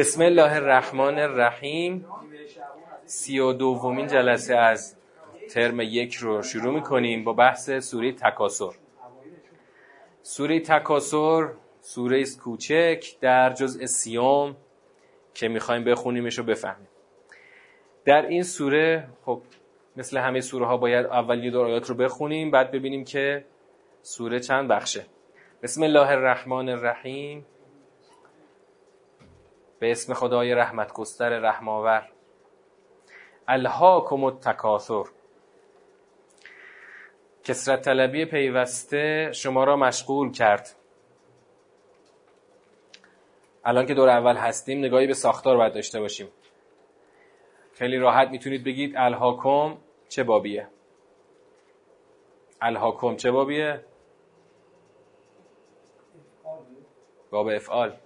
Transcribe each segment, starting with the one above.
بسم الله الرحمن الرحیم. سی و دومین جلسه از ترم یک رو شروع می‌کنیم با بحث سوره تکاسر سوره تکاسر سوره کوچک در جزء سیوم که می‌خوایم بخونیمش رو بفهمیم. در این سوره خب مثل همه سوره ها باید اول یه دور آیات رو بخونیم بعد ببینیم که سوره چند بخشه. بسم الله الرحمن الرحیم. به اسم خدای رحمت گستر رحماور الهاکم التکاثر. کسرت طلبی پیوسته شما را مشغول کرد. الان که دور اول هستیم نگاهی به ساختار باید داشته باشیم. خیلی راحت می‌تونید بگید الهاکم چه بابیه؟ الهاکم چه بابیه؟ باب افعال.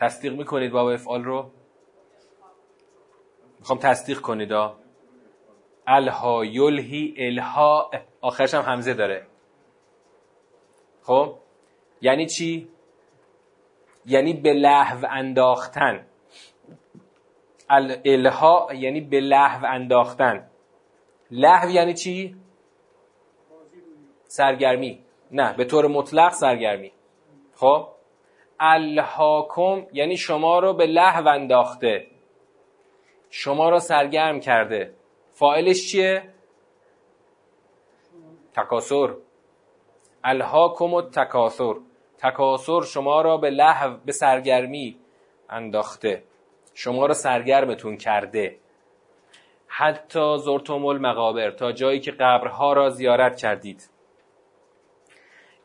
تصدیق می‌کنید باب افعال رو؟ می‌خوام تصدیق کنید ها الها یلهی الها آخرش هم همزه داره. خب؟ یعنی چی؟ یعنی به لحو انداختن. الها یعنی به لحو انداختن. لحو یعنی چی؟ سرگرمی. نه به طور مطلق سرگرمی. خب؟ الهاکم یعنی شما رو به لحو انداخته. شما رو سرگرم کرده. فاعلش چیه؟ تکاسر الهاکم و تکاسر تکاسر شما را به لحو به سرگرمی انداخته. شما را سرگرمتون کرده. حتی زرتم المقابر تا جایی که قبرها را زیارت کردید.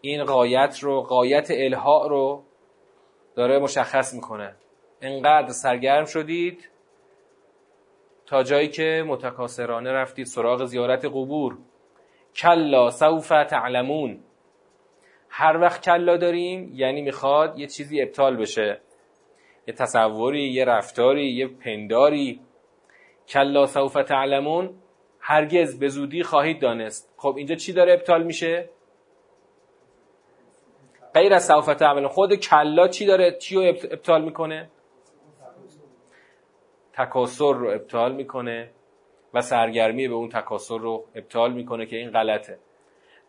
این قایت رو قایت الها رو داره مشخص می‌کنه. انقدر سرگرم شدید تا جایی که متکاسرانه رفتید سراغ زیارت قبور. کلا سوف تعلمون. هر وقت کلا داریم یعنی می‌خواد یه چیزی ابطال بشه. یه تصوری یه رفتاری یه پنداری. کلا سوف تعلمون. هرگز به زودی خواهید دانست. خب اینجا چی داره ابطال میشه؟ غیر از سوف تعملون. خود کلا چی داره؟ چی ابطال می‌کنه؟ تکاسر رو ابطال می‌کنه و سرگرمی به اون تکاسر رو ابطال می‌کنه که این غلطه.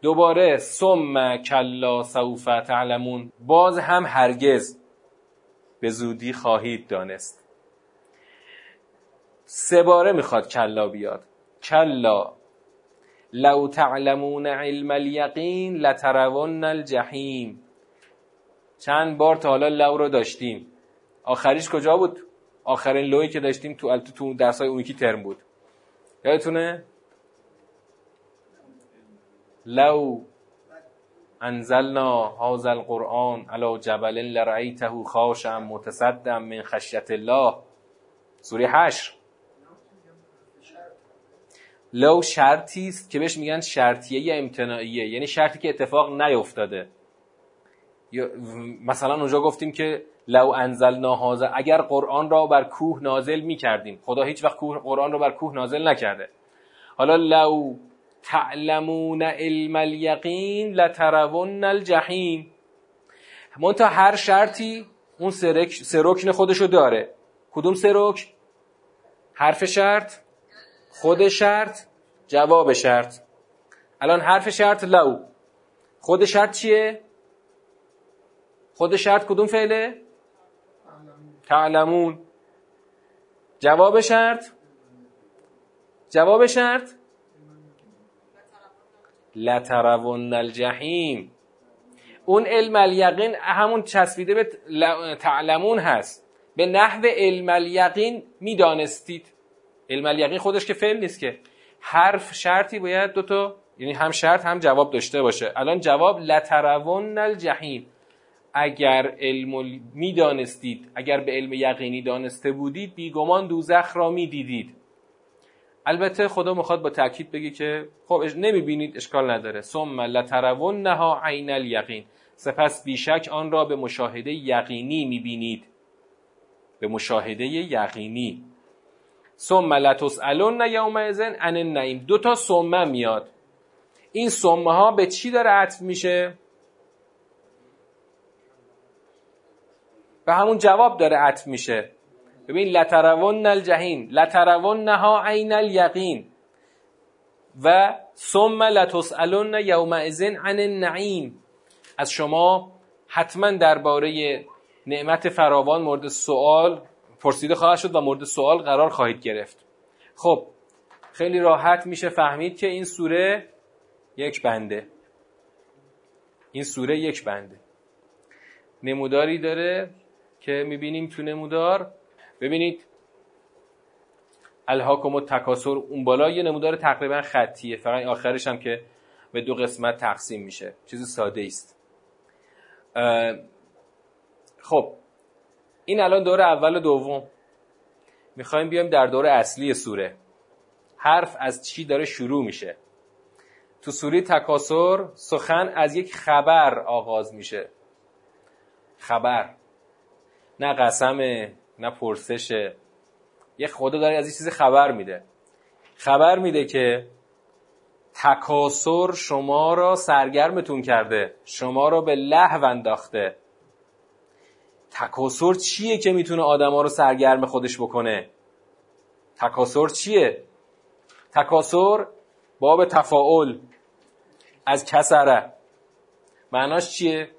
دوباره ثم کلا سوف تعلمون. باز هم هرگز به زودی خواهید دانست. سه باره می‌خواد کلا بیاد. کلا لو تعلمون علم الیقین لترون الجحیم. چند بار تا حالا لو رو داشتیم. آخریش کجا بود؟ آخرین لوی که داشتیم تو تو درس های اون یکی ترم بود. یادتونه؟ لو انزلنا هذا القرآن على جبل لرأيته خاشعا متصدعا من خشیت الله. سوره حشر. لو شرطی است که بهش میگن شرطیه امتناعیه. یعنی شرطی که اتفاق نیفتاده. مثلا اونجا گفتیم که لو انزلنا هذا اگر قرآن را بر کوه نازل می کردیم خدا هیچ وقت قرآن را بر کوه نازل نکرده. حالا لو تعلمون علم الیقین لترون الجحیم. تا هر شرطی اون سرکن خودشو داره. کدوم سرک؟ حرف شرط؟ خود شرط؟ جواب شرط. الان حرف شرط لو. خود شرط چیه؟ خود شرط کدوم فعله؟ تعلمون. جواب شرط؟ جواب شرط؟ لترون الجحیم. اون علم الیقین همون چسبیده به تعلمون هست. به نحو علم الیقین می‌دانستید. علم الیقین خودش که فعل نیست که. حرف شرطی باید دوتا یعنی هم شرط هم جواب داشته باشه. الان جواب لترون الجحیم. اگر علم می‌دانستید اگر به علم یقینی دانسته بودید بیگمان دوزخ را می‌دیدید. البته خدا می‌خواد با تاکید بگه که خب نمی‌بینید اشکال نداره. ثم لترونها عین الیقین. سپس بیشک آن را به مشاهده یقینی می‌بینید. به مشاهده یقینی. ثم لتسالون یومئذ عن النعیم. دو تا ثم میاد. این ثم ها به چی داره عطف میشه؟ به همون جواب داره عطف میشه. ببین لترون الجحین لترون نها عین الیقین و ثم لتسالون یومئذ عن النعیم. از شما حتما درباره نعمت فراوان مورد سوال پرسیده خواهد شد و مورد سوال قرار خواهید گرفت. خب خیلی راحت میشه فهمید که این سوره یک بنده. این سوره یک بنده. نموداری داره که می‌بینیم تو نمودار. ببینید. الهاکم و تکاسر اون بالا یه نمودار تقریبا خطیه. فقط آخرش هم که به دو قسمت تقسیم میشه. چیز ساده است خب. این الان دور اول و دوم. می‌خوایم بیایم در دور اصلی سوره. حرف از چی داره شروع میشه. تو سوره تکاسر سخن از یک خبر آغاز میشه. خبر. نه قسمه نه پرسشه یه خدا داره از این چیز خبر میده. خبر میده که تکاسر شما را سرگرمتون کرده. شما را به لحو انداخته. تکاسر چیه که می‌تونه آدما رو سرگرم خودش بکنه؟ تکاسر چیه؟ تکاسر باب تفاعل. از کسره. معناش چیه؟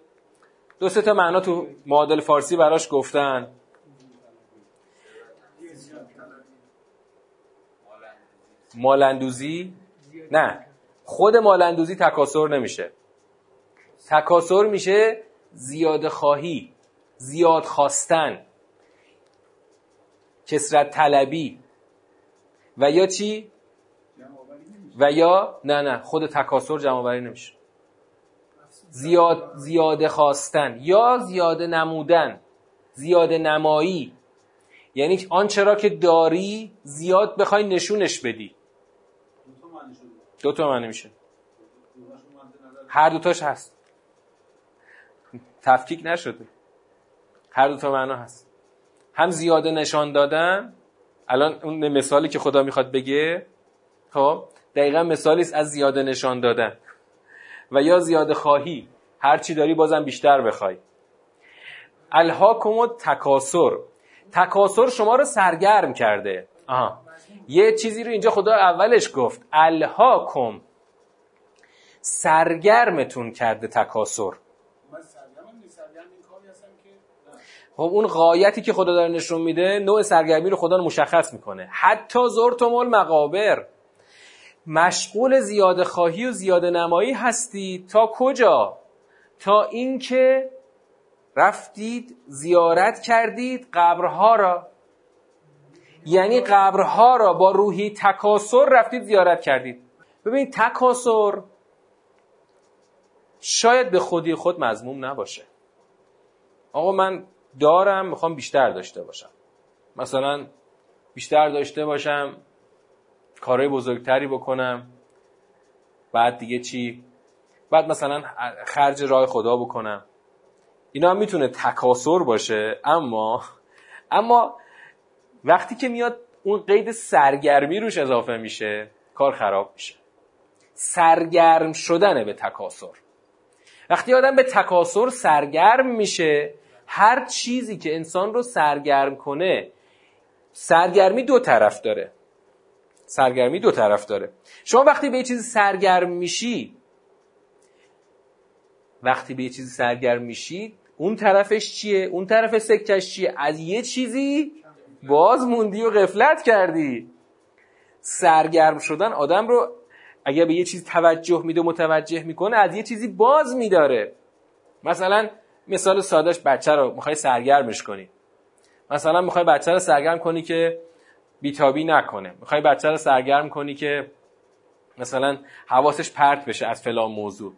دو سه تا معنا تو معادل فارسی براش گفتن. مالندوزی؟ نه. خود مالندوزی تکاسر نمیشه. تکاسر میشه زیاد خواهی زیاد خواستن کسرت طلبی. و یا چی؟ و یا نه نه. خود تکاسر جمع نمیشه. زیاد زیاده خواستن یا زیاده نمودن زیاده نمایی. یعنی آنچه را که داری زیاد بخوای نشونش بدی. دو تا معنی میشه. هر دوتاش هست. تفکیک نشده. هر دو تا معنا هست. هم زیاده نشان دادن. الان اون مثالی که خدا می‌خواد بگه خب دقیقا مثالی از زیاده نشان دادن. و یا زیاده خواهی هر چی داری بازم بیشتر بخوای. الهاکم و تکاسر. تکاسر شما رو سرگرم کرده. آها. یه چیزی رو اینجا خدا اولش گفت. الهاکم سرگرمتون کرده تکاسر. خب اون قایتی که خدا داره نشون میده نوع سرگرمی رو خدا مشخص می‌کنه. حتی زرتم المقابر مشغول زیاده خواهی و زیاده نمایی هستی. تا کجا؟ تا اینکه رفتید زیارت کردید قبرها را. یعنی قبرها را با روحی تکاسر رفتید زیارت کردید. ببینید تکاسر شاید به خودی خود مضموم نباشه. آقا من دارم می‌خوام بیشتر داشته باشم. مثلا بیشتر داشته باشم کارهای بزرگتری بکنم. بعد دیگه چی؟ بعد مثلا خرج راه خدا بکنم. اینا هم می‌تونه تکاسر باشه اما اما وقتی که میاد اون قید سرگرمی روش اضافه میشه کار خراب میشه. سرگرم شدنه به تکاسر وقتی آدم به تکاسر سرگرم میشه هر چیزی که انسان رو سرگرم کنه سرگرمی دو طرف داره. سرگرمی دو طرف داره. شما وقتی به یه چیزی سرگرم میشی وقتی به یه چیزی سرگرم میشی اون طرفش چیه؟ اون طرف سکش چیه؟ از یه چیزی باز موندی و غفلت کردی. سرگرم شدن آدم رو اگر به یه چیزی توجه میده متوجه می‌کنه از یه چیزی باز میداره. مثلا مثال سادهش بچه رو می‌خوای سرگرمش کنی. مثلا می‌خوای بچه رو سرگرم کنی که بیتابی نکنه. می‌خوای بچه رو سرگرم کنی که مثلا حواسش پرت بشه از فلان موضوع.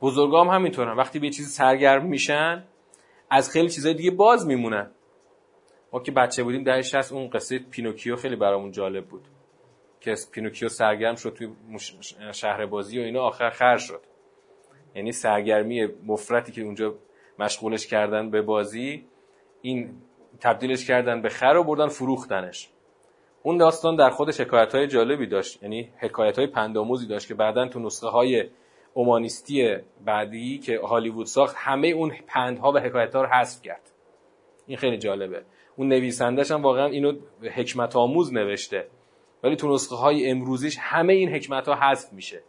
بزرگام همینطورن. وقتی به یه چیزی سرگرم میشن از خیلی چیزای دیگه باز میمونن. ما که بچه بودیم در هست اون قصه پینوکیو خیلی برامون جالب بود. که پینوکیو سرگرم شد توی شهر بازی و اینا آخر خر شد. یعنی سرگرمی مفرطی که اونجا مشغولش کردن به بازی این تبدیلش کردن به خر و بردن فروختنش. اون داستان در خودش حکایت های جالبی داشت. یعنی حکایت های پنداموزی داشت که بعدا تو نسخه های اومانیستی بعدی که هالیوود ساخت همه اون پندها و حکایت ها رو حذف کرد. این خیلی جالبه. اون نویسندش هم واقعا اینو حکمت آموز نوشته. ولی تو نسخه های امروزیش همه این حکمت ها حذف میشه.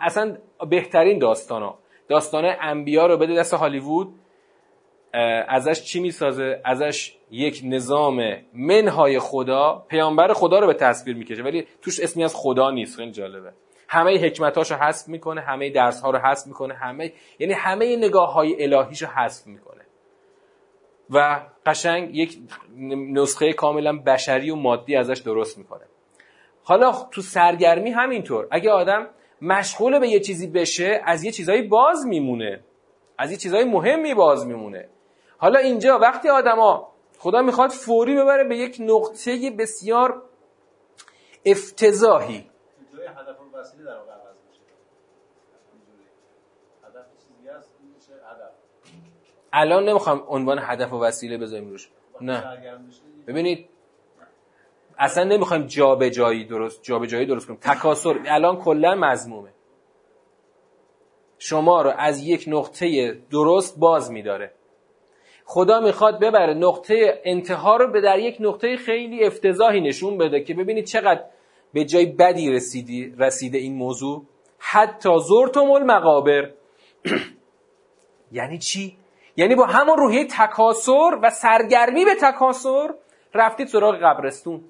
اصلا بهترین داستان ها داستان انبیا رو بده دست هالیوود ازش چی می‌سازه؟ ازش یک نظام منهای خدا پیامبر خدا رو به تصویر می‌کشه. ولی توش اسمی از خدا نیست. خیلی جالبه. همه حکمتاشو حذف می‌کنه همه درس ها رو حذف می‌کنه همه یعنی همه نگاه های الهیشو حذف می‌کنه. و قشنگ یک نسخه کاملا بشری و مادی ازش درست می‌کنه. حالا تو سرگرمی همینطور. اگه آدم مشغول به یه چیزی بشه از یه چیزایی باز میمونه. از یه چیزای مهمی باز میمونه. حالا اینجا وقتی آدما خدا می‌خواد فوری ببره به یک نقطه بسیار افتضاحی. الان نمی‌خوام عنوان هدف و وسیله بذاریم روش. نه. ببینید اصلا نمی‌خوایم جابجایی درست جابجایی درست کنیم. تکاسر الان کلا مضمومه. شما رو از یک نقطه درست باز میداره. خدا می‌خواد ببره. نقطه انتها رو به در یک نقطه خیلی افتضاحی نشون بده که ببینید چقدر به جای بدی رسیدی رسیده این موضوع. حتی زرتم المقابر یعنی چی؟ یعنی با همون روحیه تکاسر و سرگرمی به تکاسر رفتید سراغ قبرستون.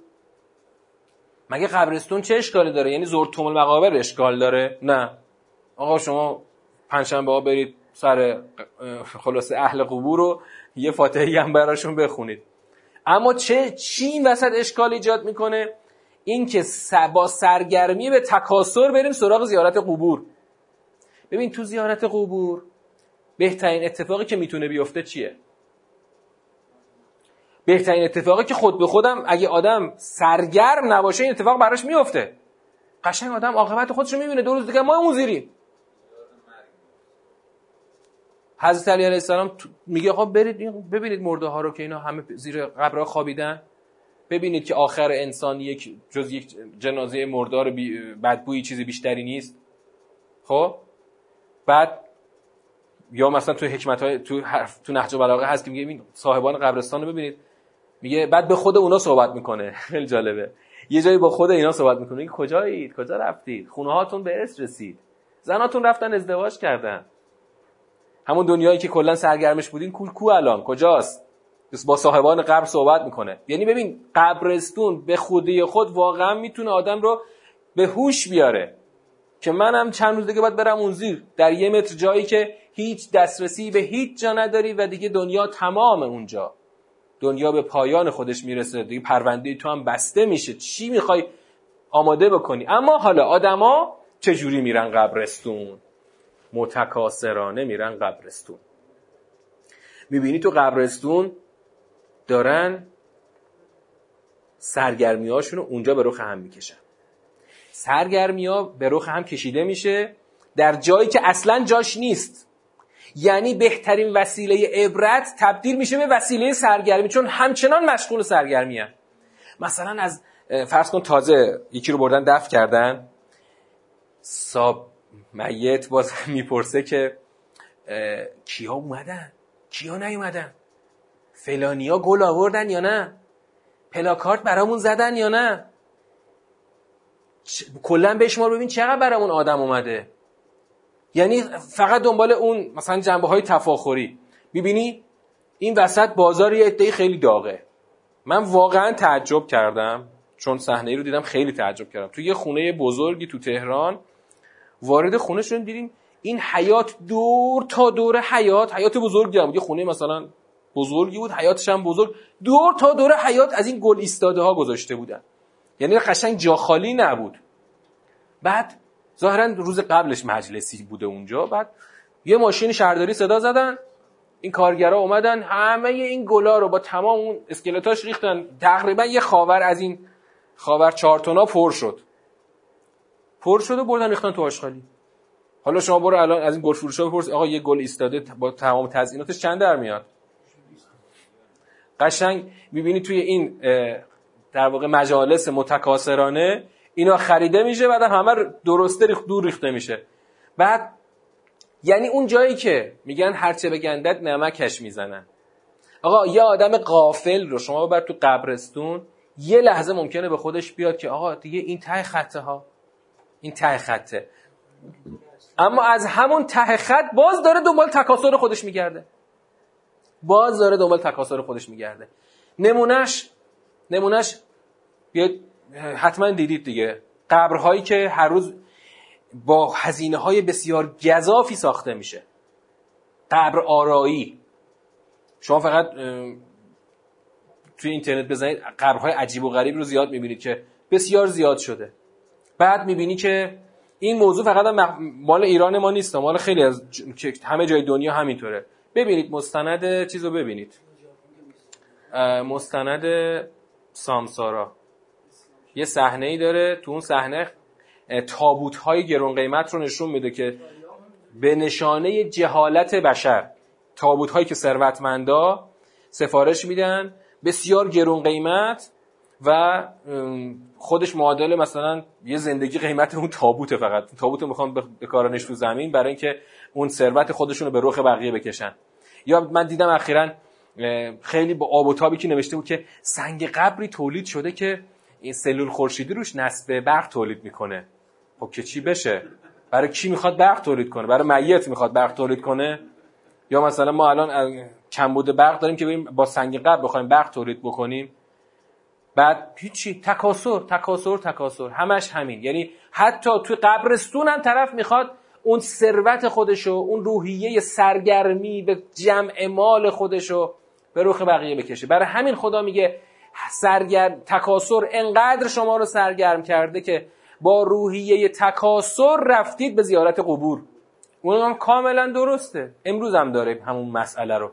مگه قبرستون چه اشکالی داره؟ یعنی زرتم المقابر اشکال داره؟ نه. آقا شما پنجشنبه ها برید سر خلاصه اهل قبور رو یه فاتحی هم براشون بخونید. اما چه چی این وسط اشکال ایجاد می‌کنه؟ این که با سرگرمی به تکاسر بریم سراغ زیارت قبور. ببین تو زیارت قبور بهترین اتفاقی که می‌تونه بیفته چیه؟ بهترین اتفاقی که خود به خودم اگه آدم سرگرم نباشه این اتفاق براش میفته قشنگ آدم عاقبت خودش رو می‌بینه. دو روز دیگه ما اون زیریم. حضرت علی علیه السلام میگه آقا برید ببینید مرده ها رو که اینا همه زیر قبرها خوابیدن. ببینید که آخر انسان یک جز یک جنازه مردار بدبویی چیزی بیشتری نیست. خب؟ بعد یا مثلا تو حکمت های تو حرف تو نهج بلاغه هست که میگه این صاحبان قبرستان رو ببینید. میگه بعد به خود اونا صحبت می‌کنه. خیلی جالبه. یه جایی با خود اینا صحبت می‌کنه. میگه کجایید؟ کجا رفتید؟ خونه هاتون به ارث رسید. زناتون رفتن ازدواج کردن. همون دنیایی که کلا سرگرمش بودین کول کو الان؟ کجاست؟ با صاحبان قبر صحبت می‌کنه. یعنی ببین قبرستون به خودی خود واقعا می‌تونه آدم رو به هوش بیاره. که منم چند روز دیگه باید برم اون زیر. در یه متر جایی که هیچ دسترسی به هیچ جا نداری و دیگه دنیا تمام اونجا. دنیا به پایان خودش می‌رسه. دیگه پرونده تو هم بسته میشه. چی می‌خوای آماده بکنی؟ اما حالا آدما چجوری میرن قبرستون؟ متکاسرانه میرن قبرستون. می‌بینی تو قبرستون دارن سرگرمی هاشون اونجا به رخ هم می‌کشن. سرگرمی ها به رخ هم کشیده میشه در جایی که اصلا جاش نیست. یعنی بهترین وسیله عبرت تبدیل میشه به وسیله سرگرمی چون همچنان مشغول سرگرمی هم. مثلا از فرض کن تازه یکی رو بردن دفع کردن. ساب میت باز می‌پرسه که کیا اومدن؟ کیا نیومدن؟ فلانیا گل آوردن یا نه؟ پلاکارت برامون زدن یا نه؟ کلا بشمار ببین چقدر برامون آدم اومده. یعنی فقط دنبال اون مثلا جنبه های تفاخری. می‌بینی؟ این وسط بازار یه عده خیلی داغه. من واقعا تعجب کردم چون صحنه رو دیدم خیلی تعجب کردم. تو یه خونه بزرگی تو تهران وارد خونه شدیم دیدیم این حیات دور تا دور حیات حیات بزرگی هم یه خونه مثلا بزرگی بود حیاتش هم بزرگ. دور تا دور حیات از این گل ایستاده ها گذاشته بودن. یعنی قشنگ جا خالی نبود. بعد ظاهرا روز قبلش مجلسی بوده اونجا. بعد یه ماشین شهرداری صدا زدن. این کارگرا اومدن همه این گلا رو با تمام اون اسکلتاش ریختن. تقریبا یه خاور از این خاور چارتونا پر شد. پر شد و بردن ریختن تو آشغالی. حالا شما برو الان از این گل فروشا بپرس آقا یه گل ایستاده با تمام تزییناتش چند در میاد؟ قشنگ می‌بینی توی این در واقع مجالس متکاسرانه اینا خریده میشه بعد همه درسته ریخت دور ریخته میشه. بعد یعنی اون جایی که میگن هرچه بگندد نمکش می‌زنن. آقا یه آدم قافل رو شما ببر تو قبرستون یه لحظه ممکنه به خودش بیاد که آقا دیگه این ته خطه ها این ته خطه. اما از همون ته خط باز داره دنبال تکاسر خودش میگرده. باز داره دنبال تکاسر خودش میگرده. نمونهش نمونهش حتما دیدید دیگه. قبرهایی که هر روز با هزینه های بسیار گذافی ساخته میشه. قبر آرایی. شما فقط توی اینترنت بزنید قبرهای عجیب و غریب رو زیاد می‌بینید که بسیار زیاد شده. بعد می‌بینی که این موضوع فقط مال ایران ما نیست مال خیلی از همه جای دنیا همینطوره. ببینید مستند چیز رو ببینید مستند سامسارا. یه صحنه ای داره تو اون صحنه تابوت های گرون قیمت رو نشون میده که به نشانه جهالت بشر تابوت هایی که ثروتمندا سفارش میدن بسیار گرون قیمت و خودش معادل مثلا یه زندگی قیمت اون تابوته فقط. تابوت رو می‌خوان بکارنش تو زمین برای اینکه اون ثروت خودشون رو به رخ بقیه بکشن. یا من دیدم اخیرا خیلی با آب و تابی که نوشته بود که سنگ قبری تولید شده که این سلول خورشیدی روش نصب برق تولید می‌کنه. خب که چی بشه؟ برای کی می‌خواد برق تولید کنه؟ برای میت می‌خواد برق تولید کنه؟ یا مثلا ما الان کمبود برق داریم که با سنگ قبر بخوایم برق تولید بکنیم. بعد هیچی تکاسر تکاسر تکاسر همش همین. یعنی حتی توی قبرستون هم طرف می‌خواد اون ثروت خودشو اون روحیه سرگرمی به جمع مال خودشو به روخ بقیه بکشه. برای همین خدا میگه سرگرم تکاسر انقدر شما رو سرگرم کرده که با روحیه تکاسر رفتید به زیارت قبور. اون هم کاملا درسته. امروز هم داریم همون مسئله رو.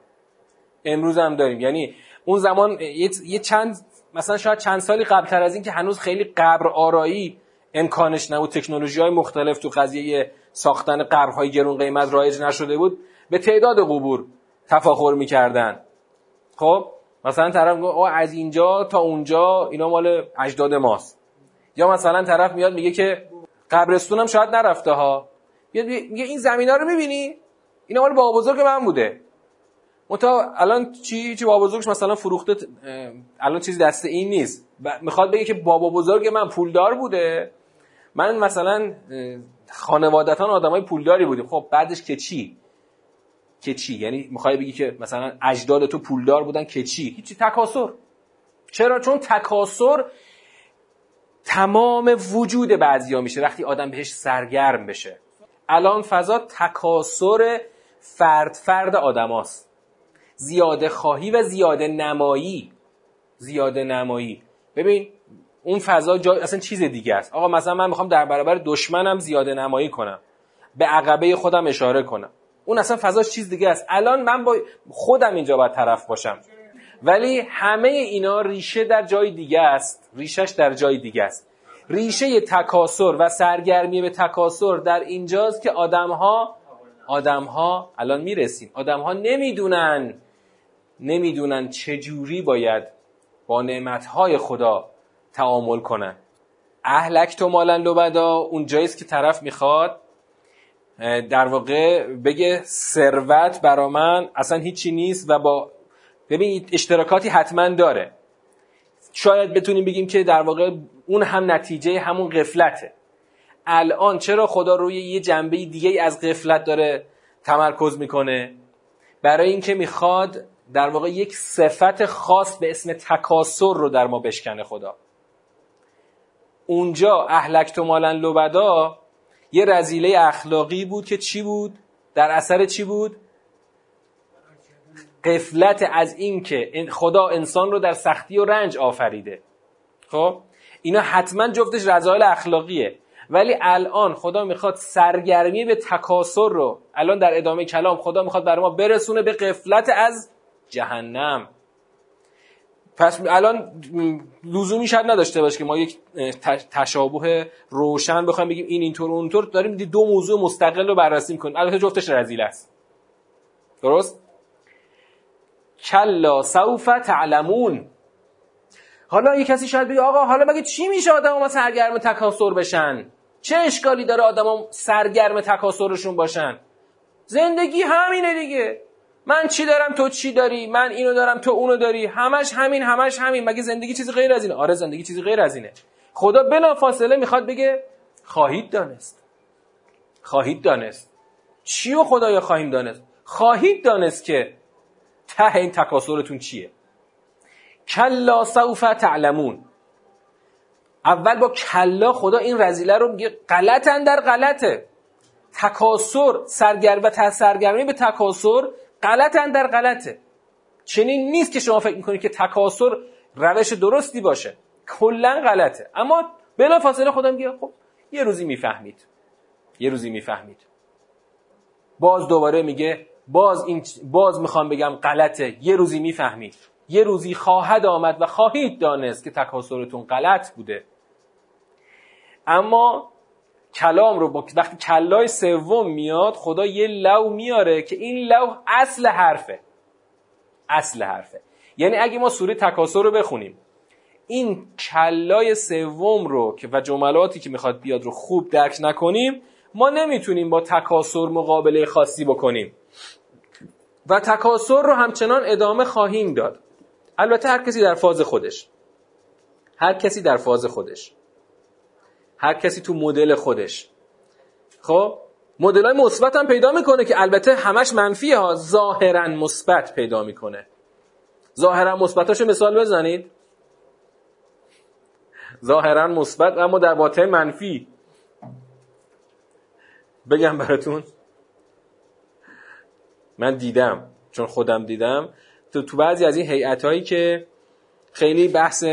امروز هم داریم. یعنی اون زمان یه چند مثلا شاید چند سالی قبلتر از این که هنوز خیلی قبر آرایی امکانش نبود تکنولوژی های مختلف تو قضیه ساختن قبرهای گرون قیمت رایج نشده بود به تعداد قبور تفاخر می‌کردن. خب مثلا طرف میگه از اینجا تا اونجا اینا مال اجداد ماست. یا مثلا طرف میاد میگه که قبرستونم شاید نرفته ها. میگه این زمینا رو می‌بینی؟ اینا مال بابا من بوده. متا الان چی چی بابا بزرگش مثلا فروخته الان چیزی دست این نیست. می‌خواد بگه که بابا بزرگ من پولدار بوده. من مثلا خانوادتان آدمای پولداری بودیم. خب بعدش که چی؟ که چی؟ یعنی می‌خوای بگی که مثلا اجداد تو پولدار بودن که چی؟ هیچی تکاسر. چرا؟ چون تکاسر تمام وجود بعضیا میشه. وقتی آدم بهش سرگرم بشه. الان فضا تکاسر فرد فرد آدماست. زیاده خواهی و زیاده نمایی. زیاده نمایی. ببین اون فضا جا... اصلا چیز دیگه است. آقا مثلا من می‌خوام در برابر دشمنم زیاده نمایی کنم. به عقبه خودم اشاره کنم. اون اصلا فضاش چیز دیگه است. الان من با خودم اینجا باید طرف باشم. ولی همه اینا ریشه در جای دیگه است. ریشش در جای دیگه است. ریشه تکاسر و سرگرمی به تکاسر در اینجاست که آدمها آدمها الان می‌رسیم. آدمها نمی‌دونن نمی‌دونن چجوری باید با نعمتهای خدا تعامل کنن. اهلک تو مالن لبدا اون جاییست که طرف می‌خواد در واقع بگه ثروت برا من اصلا هیچی نیست و با ببین اشتراکاتی حتما داره. شاید بتونیم بگیم که در واقع اون هم نتیجه همون قفلته الان چرا خدا روی یه جنبه دیگه از قفلت داره تمرکز می‌کنه؟ برای اینکه می‌خواد در واقع یک صفت خاص به اسم تکاسر رو در ما بشکنه خدا. اونجا اهلک تو مالن لبدا یه رزیله اخلاقی بود که چی بود؟ در اثر چی بود؟ قفلت از اینکه خدا انسان رو در سختی و رنج آفریده. خب؟ اینا حتما جفتش رضایل اخلاقیه. ولی الان خدا می‌خواد سرگرمی به تکاسر رو الان در ادامه کلام خدا می‌خواد برای ما برسونه به قفلت از جهنم. پس الان لزومی شاید نداشته باشه که ما یک تشابه روشن بخوایم بگیم این اینطور اونطور. داریم دو موضوع مستقل رو بررسی کنیم البته جفتش رزیل است. درست؟ کلا سوف تعلمون. حالا یه کسی شاید بگه آقا حالا مگه چی میشه آدم سرگرم تکاسر بشن؟ چه اشکالی داره آدم سرگرم تکاسرشون باشن؟ زندگی همینه دیگه. من چی دارم تو چی داری؟ من اینو دارم تو اونو داری؟ همش همین همش همین. مگه زندگی چیزی غیر از اینه؟ آره زندگی چیزی غیر از اینه. خدا بلا فاصله می‌خواد بگه خواهید دانست. خواهید دانست. چی و خدایا خواهیم دانست؟ خواهید دانست که ته این تکاسرتون چیه؟ کلا سوف تعلمون. اول با کلا خدا این رزیله رو میگه غلطن در غلطه. تکاسر سرگرم و سرگرمی به تکاسر غلطن در غلطه. چنین نیست که شما فکر می‌کنید که تکاسر روش درستی باشه. کلا غلطه. اما بلا فاصله خدا میگه خب یه روزی می‌فهمید. یه روزی می‌فهمید. باز دوباره میگه باز این باز می‌خوام بگم غلطه. یه روزی می‌فهمید. یه روزی خواهد آمد و خواهید دانست که تکاسرتون غلط بوده. اما کلام رو با وقتی کلای سوم میاد خدا یه لو میاره که این لو اصل حرفه. اصل حرفه. یعنی اگه ما سوره تکاسر رو بخونیم این کلای سوم رو که و جملاتی که می‌خواد بیاد رو خوب درک نکنیم ما نمی‌تونیم با تکاسر مقابله خاصی بکنیم. و تکاسر رو همچنان ادامه خواهیم داد. البته هر کسی در فاز خودش. هر کسی در فاز خودش. هر کسی تو مدل خودش. خب مدل های مثبت هم پیدا می‌کنه که البته همش منفی ها ظاهرا مثبت پیدا می‌کنه. ظاهرا مثبتاشو مثال بزنید. ظاهرا مثبت اما در باطن منفی. بگم براتون. من دیدم چون خودم دیدم. تو تو بعضی از این هیئت هایی که خیلی بحث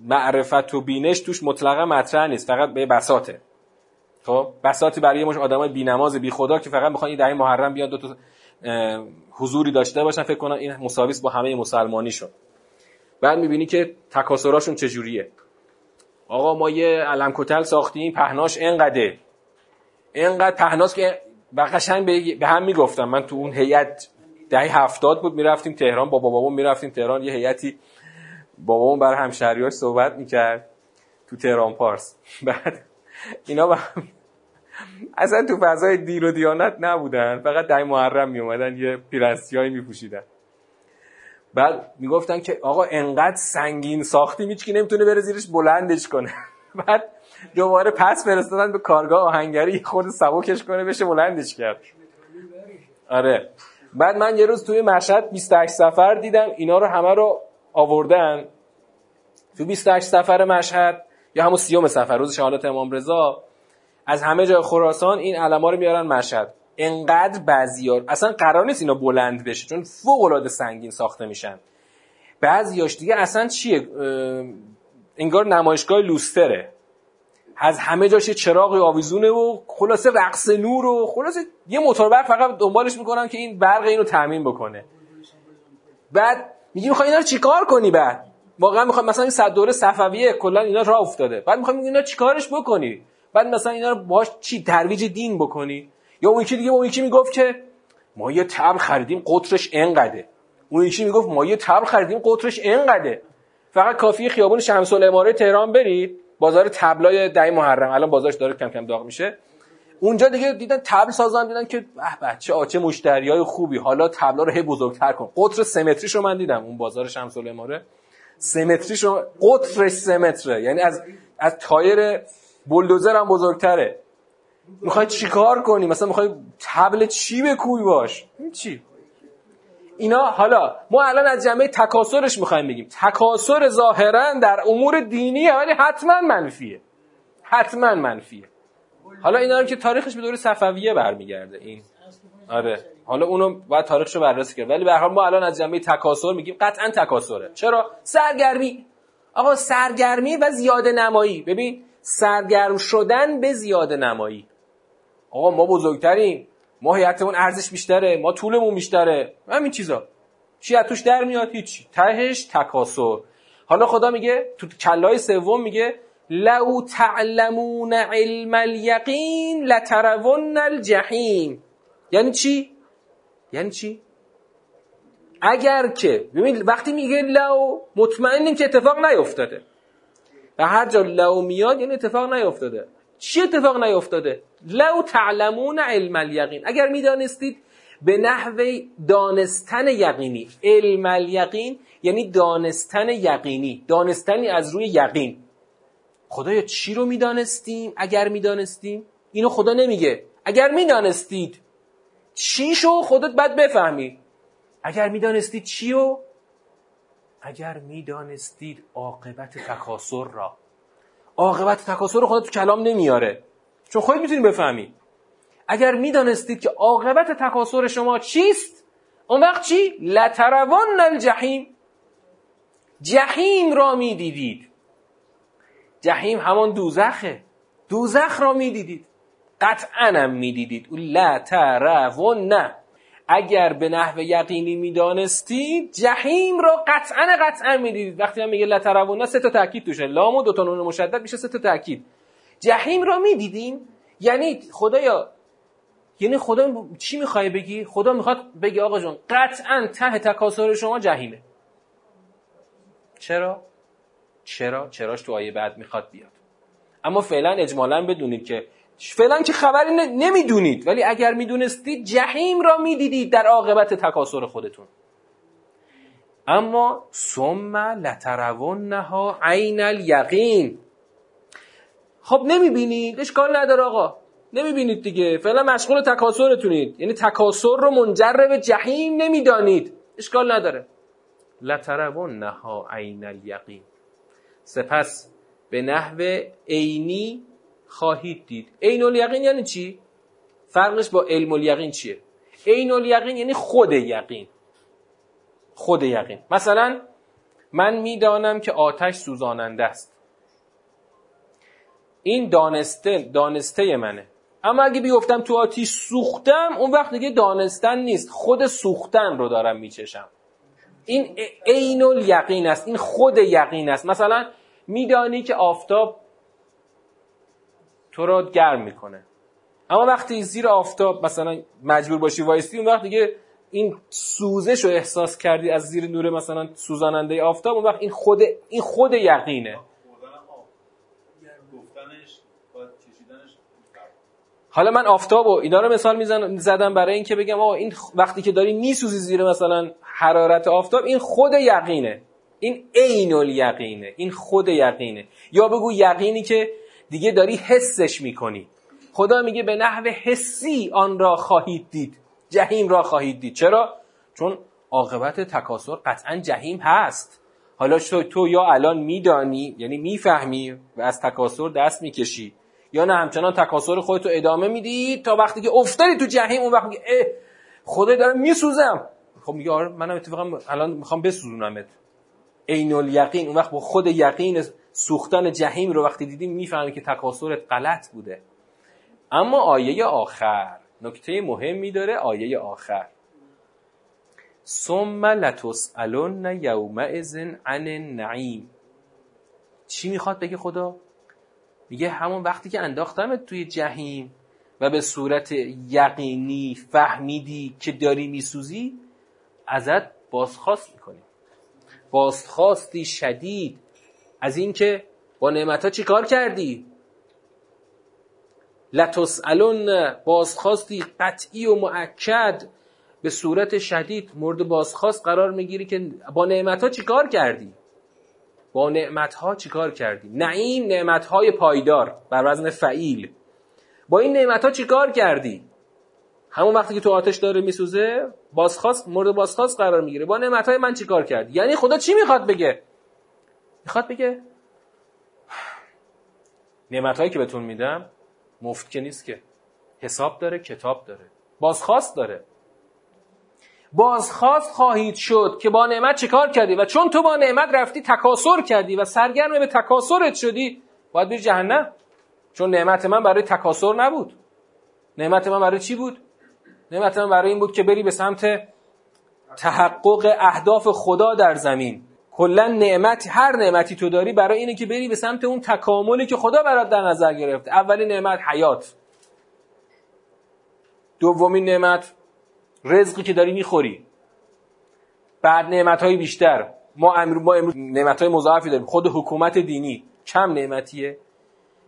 معرفت و بینش توش مطلقا مطرح نیست فقط به بساته خب؟ بساتی برای مش آدمای بی‌نماز بی خدا که فقط می‌خوان این دهه محرم بیاد دو تا حضوری داشته باشن فکر کنن این مساویس با همه مسلمانی شد بعد می‌بینی که تکاسراشون چجوریه. آقا ما یه علم کتل ساختیم پهناش انقدره. اینقدر پهناست که قشنگ به هم می‌گفتم. من تو اون هیئت دهه هفتاد بود می‌رفتیم تهران با بابامون می‌رفتیم تهران یه هیئتی بابامون برای همشهریاش صحبت می‌کرد تو تهران پارس. بعد اینا با اصلا تو فضای دیر و دیانت نبودن. فقط دهی محرم میومدن یه پیرستیایی میپوشیدن. بعد می‌گفتن که آقا انقدر سنگین ساختیم هیچ نمی‌تونه بره زیرش بلندش کنه. بعد دوباره پس فرستادن به کارگاه آهنگری خود سبکش کنه بشه بلندش کرد. آره. بعد من یه روز توی مشهد 28 سفر دیدم اینا رو همه رو آوردن تو 28 سفر مشهد یا همون سیوم سفر روز شهادت امام رضا از همه جای خراسان این علما رو میارن مشهد. انقدر بعضیار اصلا قرار نیست اینا بلند بشه چون فوق العاده سنگین ساخته میشن. بعضیاش دیگه اصلا چیه؟ انگار نمایشگاه لوستره. از همه جاش چراغ آویزونه و خلاصه رقص نور و خلاصه یه موتور برق فقط دنبالش می‌کنن که این برق اینو تامین بکنه. بعد میگی می‌خوای اینا رو چیکار کنی بعد؟ واقعا می‌خوای مثلا این صد دوره صفویه کلا اینا راه افتاده. بعد می‌خوای اینا چیکارش بکنی؟ بعد مثلا اینا رو باش چی ترویج دین بکنی؟ یا اون یکی دیگه اون یکی می‌گفت که ما یه تبر خریدیم قطرش انقدره. اون یکی می‌گفت ما یه تبر خریدیم قطرش انقدره. فقط کافی خیابون شمس الاماره تهران برید. بازار تبلای دهی محرم. الان بازارش داره کم کم داغ میشه. اونجا دیگه دیدن تبل سازن دیدن که به بچه آچه مشتریای خوبی. حالا تبلا رو هی بزرگتر کن. قطر سمتریشو من دیدم اون بازار شمس الاماره سمتریشو قطرش سمتره. یعنی از از تایر بولدوزر هم بزرگتره. می‌خوای چیکار کنی؟ مثلا می‌خوای تبل چی بکوی باش؟ این چی؟ اینا حالا ما الان از جمعه تکاسرش می‌خوایم بگیم. تکاسر ظاهرا در امور دینی ولی حتما منفیه. حتما منفیه. حالا اینا رو که تاریخش به دور صفویه برمیگرده این. آره. حالا اونو باید تاریخشو بررسی کرد. ولی به حال ما الان از جمعه تکاسر میگیم. قطعا تکاسره. چرا؟ سرگرمی. آقا سرگرمی و زیاده نمایی. ببین سرگرم شدن به زیاده نمایی. آقا ما بزرگتریم. ما هیئتمون ارزش بیشتره. ما طولمون بیشتره. همین چیزا. چی از توش در میاد؟ هیچ تهش تکاسر. حالا خدا میگه تو کلای سوم میگه لو تعلمون علم الیقین لترون الجحیم. یعنی چی؟ یعنی چی؟ اگر که ببین وقتی میگه لو مطمئنیم که اتفاق نیفتاده و هر جا لو میاد یعنی اتفاق نیفتاده چی اتفاق نیفتاده لو تعلمون علم الیقین اگر می‌دانستید به نحو دانستن یقینی. علم الیقین یعنی دانستن یقینی. دانستنی از روی یقین. خدایا چی رو می‌دانستیم؟ اگر می‌دانستیم؟ اینو خدا نمیگه. اگر می‌دانستید. چی شو؟ خودت بد بفهمی. اگر می‌دانستید چی رو؟ اگر می‌دانستید عاقبت تکاسر را. عاقبت تکاسر رو خدا تو کلام نمیاره. چون خودت می‌تونی بفهمی. اگر می‌دانستید که عاقبت تکاسر شما چیست اون وقت چی؟ لتروان الجحیم. جحیم را می‌دیدید. جحیم همان دوزخه. دوزخ را می‌دیدید. قطعا هم می‌دیدید. لا نه اگر به نحو یقینی می‌دانستید جهیم را قطعا قطعا می‌دیدید. وقتی هم میگه لترون سه تا تاکید توشه. لام و دو تا نون مشدد میشه سه تا تاکید جهیم را می‌دیدیم یعنی خدایا یعنی خدا چی می‌خوای بگی؟ خدا می‌خواد بگی آقا جون قطعا ته تکاسر شما جهیمه چرا؟ چرا؟ چراش تو آیه بعد می‌خواد بیاد. اما فعلا اجمالا بدونید که فعلا که خبری نمی‌دونید ولی اگر می‌دونستید جهیم را می‌دیدید در عاقبت تکاسر خودتون. اما ثم لترونها عین الیقین. خب نمی‌بینید؟ اشکال نداره آقا. نمی‌بینید دیگه. فعلا مشغول تکاسرتونید یعنی تکاسر رو منجر به جهیم نمی‌دانید. اشکال نداره. لترونها عین الیقین. سپس به نحو عینی خواهید دید. عین الیقین یعنی چی؟ فرقش با علم الیقین چیه؟ عین الیقین یعنی خود یقین. خود یقین. مثلا من می‌دانم که آتش سوزاننده است. این دانسته دانسته منه. اما اگه بیفتم تو آتیش سوختم اون وقت دیگه دانستن نیست. خود سوختن رو دارم میچشم. این عین الیقین است این خود یقین است. مثلا میدانی که آفتاب تو رو گرم می‌کنه. اما وقتی زیر آفتاب مثلا مجبور باشی وایستی اون وقت دیگه این سوزش رو احساس کردی از زیر نور مثلا سوزاننده آفتاب اون وقت این خود این خود یقینه. حالا من آفتاب و اینا رو مثال زدم برای اینکه بگم آقا این وقتی که داری میسوزی زیر مثلا حرارت آفتاب این خود یقینه. این عین الیقینه. این خود یقینه. یا بگو یقینی که دیگه داری حسش می‌کنی. خدا میگه به نحو حسی آن را خواهید دید. جهیم را خواهید دید. چرا؟ چون عاقبت تکاسر قطعا جهیم هست. حالا تو یا الان میدانی یعنی می‌فهمی و از تکاسر دست می‌کشی یا نه همچنان تکاسر خودتو ادامه میدی تا وقتی که افتادی تو جهیم اون وقت میگه اه خدا دارم میسوزم. خب میگه آره منم اتفاقا الان می‌خوام بسوزونمت. عین الیقین اون وقت با خود یقین سوختن جهیم رو وقتی دیدیم می‌فهمی که تکاسرت غلط بوده. اما آیه آخر نکته مهمی داره آیه آخر. ثم لتسالن یومئذ عن النعیم. چی می‌خواد بگه خدا؟ میگه همون وقتی که انداختمت توی جهیم و به صورت یقینی فهمیدی که داری میسوزی ازت بازخواست می‌کنی بازخواستی شدید از اینکه با نعمت ها چی کار کردی؟ لتسالون بازخواستی قطعی و معکد به صورت شدید مورد بازخواست قرار می‌گیری که با نعمت ها چی کار کردی؟ با نعمت ها چی کار کردی؟ نعیم نعمت های پایدار بر وزن فعیل. با این نعمت ها چی کار کردی؟ همون وقتی که تو آتش داره میسوزه؟ بازخواست مورد بازخواست قرار می‌گیره. با نعمت های من چی کار کردی یعنی خدا چی می‌خواد بگه؟ می‌خواد بگه نعمت هایی که بهتون میدم مفت که نیست که. حساب داره کتاب داره. بازخواست داره. بازخواست خواهید شد که با نعمت چه کار کردی؟ و چون تو با نعمت رفتی تکاسر کردی و سرگرم به تکاسرت شدی باید بری جهنم. چون نعمت من برای تکاسر نبود. نعمت من برای چی بود؟ نعمت من برای این بود که بری به سمت تحقق اهداف خدا در زمین. کلا نعمت هر نعمتی تو داری برای اینه که بری به سمت اون تکاملی که خدا برات در نظر گرفته. اولین نعمت حیات. دومین نعمت رزقی که داری می‌خوری. بعد نعمت های بیشتر. ما امروز نعمت های مضاعفی داریم. خود حکومت دینی کم نعمتیه؟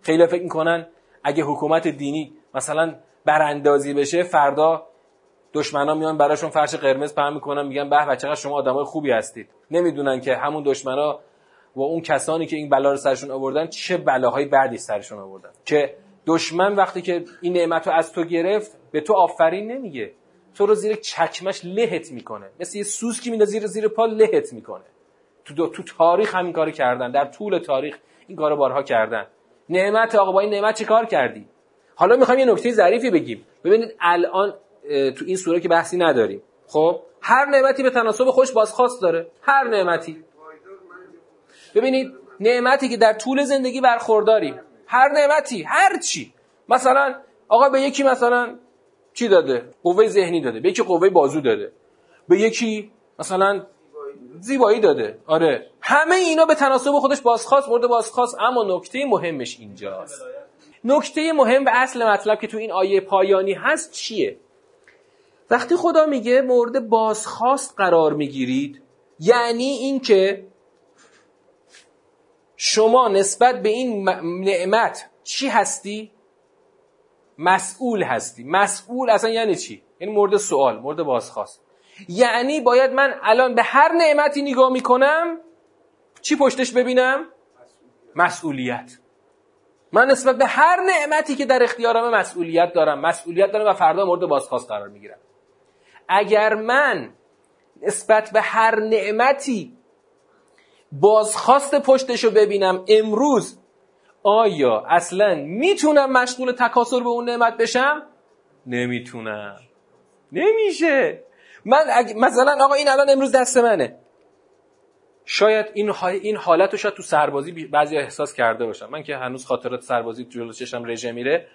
خیلی فکر می‌کنن اگه حکومت دینی مثلا براندازی بشه فردا دشمنا میان براشون فرش قرمز پهن می‌کنن میگن به چقدر شما آدمای خوبی هستید. نمی‌دونن که همون دشمنا و اون کسانی که این بلا رو سرشون آوردن چه بلاهای بعدی سرشون آوردن. که دشمن وقتی که این نعمت رو از تو گرفت به تو آفرین نمیگه. تو رو زیر چکمش لهت می‌کنه. مثل یه سوز که میده زیر زیر پا لهت می‌کنه. تو, تو تاریخ همین کارو کردن. در طول تاریخ این کارو بارها کردن. نعمت آقا با این نعمت چه کار کردی؟ حالا می‌خوایم یه نکته ظریفی بگیم. ببینید الان تو این سوره که بحثی نداریم. خب هر نعمتی به تناسب خوش بازخواست داره. هر نعمتی. ببینید نعمتی که در طول زندگی برخورداریم. هر نعمتی هر چی. مثلا آقا به یکی مثلا چی داده؟ قوه ذهنی داده. به یکی قوه بازو داده. به یکی مثلا زیبایی داده. آره. همه اینا به تناسب خودش بازخواست مورد بازخواست. اما نکته مهمش اینجاست. نکته مهم به اصل مطلب که تو این آیه پایانی هست چیه؟ وقتی خدا میگه مورد بازخواست قرار می‌گیرید یعنی اینکه شما نسبت به این نعمت چی هستی؟ مسئول هستی. مسئول اصلا یعنی چی؟ این مورد سوال مورد بازخواست. یعنی باید من الان به هر نعمتی نگاه می‌کنم چی پشتش ببینم؟ مسئولیت. من نسبت به هر نعمتی که در اختیارم مسئولیت دارم. مسئولیت دارم و فردا مورد بازخواست قرار می‌گیرم. اگر من نسبت به هر نعمتی بازخواست پشتش رو ببینم امروز آیا اصلا می‌تونم مشغول تکاسر به اون نعمت بشم؟ نمی‌تونم. نمیشه. من مثلا آقا این الان امروز دست منه. شاید این این حالت رو شاید تو سربازی بعضی احساس کرده باشم. من که هنوز خاطرات سربازی جلو چشم رژه میره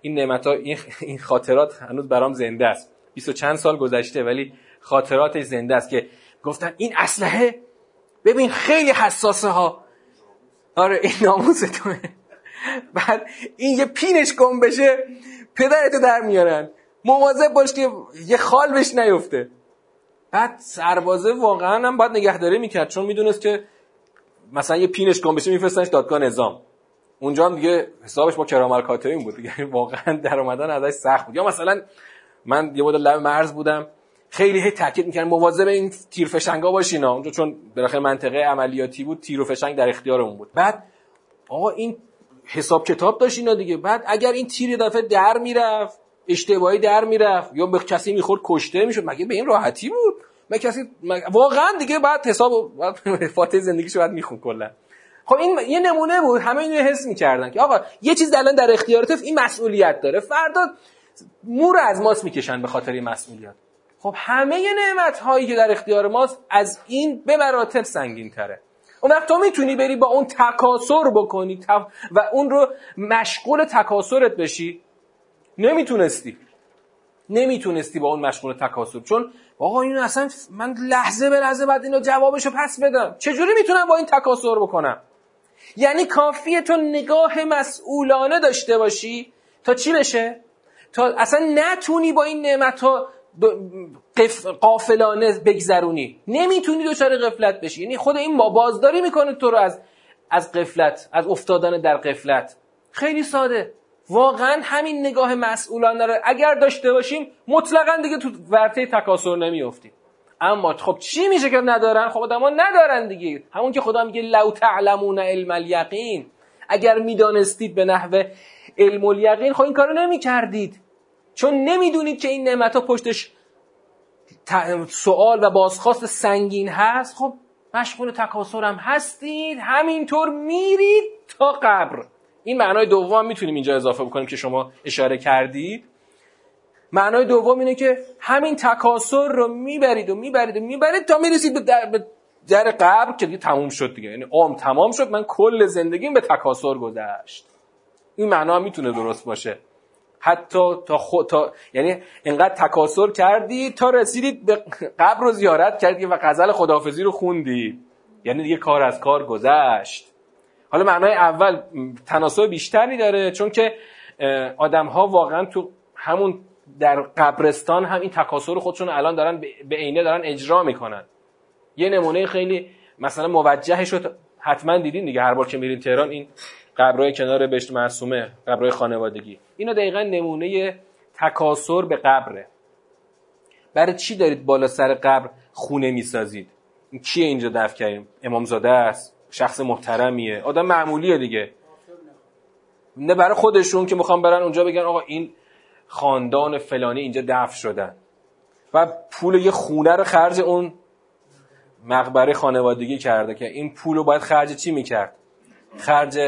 این نعمت ها این خاطرات هنوز برام زنده است. 20 چند سال گذشته ولی خاطراتش زنده است که گفتن این اسلحه؟ ببین خیلی حساسه ها. آره این ناموس توه بعد این یه پینش گم بشه پدرتو در میارن. مواظب باش که یه خال بهش نیفته. بعد سربازه واقعا هم باید نگهداری می‌کرد چون می‌دونست که مثلا یه پینش گم بشه میفرستنش دادگاه نظام. اونجا هم دیگه حسابش با کرامل کاتبین بود دیگه واقعا در اومدن ازش سخت بود. یا مثلا من یه بود لب مرز بودم. خیلی هی تاکید می‌کردن مواظب این تیر فشنگا باشینا اونجا چون بالاخره منطقه عملیاتی بود تیر و فشنگ در اختیارمون بود. بعد آقا این حساب کتاب داشت اینا دیگه. بعد اگر این تیر دفعه در می‌رفت اشتباهی در می‌رفت یا به کسی می‌خورد کشته می‌شد مگه به این راحتی بود؟ مگه کسی واقعا دیگه بعد حساب فاتح زندگیشو بعد میخون کلا. خب این یه نمونه بود. همه اینو حس می‌کردن که آقا یه چیز الان در اختیارت این مسئولیت داره. فردا مور از ماست می‌کشن به خاطر این مسئولیت. خب همه نعمت هایی که در اختیار ماست از این به مراتب سنگین تره اون وقت تو می‌تونی بری با اون تکاسر بکنی و اون رو مشغول تکاسرت بشی. نمی‌تونستی. نمی‌تونستی با اون مشغول تکاسر چون آقا اینو اصلا من لحظه به لحظه بعد اینو جوابشو پس بدم. چجوری می‌تونم با این تکاسر بکنم؟ یعنی کافیه تو نگاه مسئولانه داشته باشی تا چی بشه؟ تا اصلا نتونی با این نعمت ها قافلانه بگذرونی. نمی‌تونی دچار قفلت بشی. یعنی خود این ما بازداری می‌کنه تو رو از از قفلت از افتادن در قفلت خیلی ساده. واقعا همین نگاه مسئولان داره. اگر داشته باشیم مطلقا دیگه تو ورطه تکاسر نمیافتیم اما خب چی میشه که ندارن؟ خب آدما ندارن دیگه. همون که خدا میگه لو تعلمون علم الیقین اگر می‌دانستید به نحو علم الیقین خب این کارو نمی‌کردید. چون نمی‌دونید که این نعمت ها پشتش سوال و بازخواست سنگین هست خب مشغول تکاسر هم هستید. همینطور میرید تا قبر. این معنای دوم می‌تونیم اینجا اضافه بکنیم که شما اشاره کردید. معنای دوم اینه که همین تکاسر رو می‌برید و می‌برید و می‌برید تا می‌رسید به در, به در قبر که دیگه تموم شد دیگه. یعنی عام تمام شد. من کل زندگیم به تکاسر گذشت. این معنا می‌تونه درست باشه. حتی تا خود تا یعنی انقدر تکاسر کردی تا رسیدید به قبر رو زیارت کردی و غزل خدافزی رو خوندی. یعنی دیگه کار از کار گذشت. حالا معنای اول تناسب بیشتری داره چون که آدم ها واقعا تو همون در قبرستان هم این تکاسر خودشون الان دارن به عینه دارن اجرا می‌کنن. یه نمونه خیلی مثلا موجهش رو حتما دیدین دیگه هر بار که میرین تهران این قبرهای کنار بهشت معصومه قبرهای خانوادگی. اینا دقیقا نمونه تکاسر به قبره. برای چی دارید بالا سر قبر خونه می‌سازید؟ کیه اینجا دفن کردیم؟ امامزاده است؟ شخص محترمیه؟ آدم معمولیه دیگه. نه برای خودشون که می‌خوام برن اونجا بگن آقا این خاندان فلانی اینجا دفن شدن. و پول یه خونه رو خرج اون مقبره خانوادگی کرده که این پول رو باید خرج چی می‌کرد؟ خرج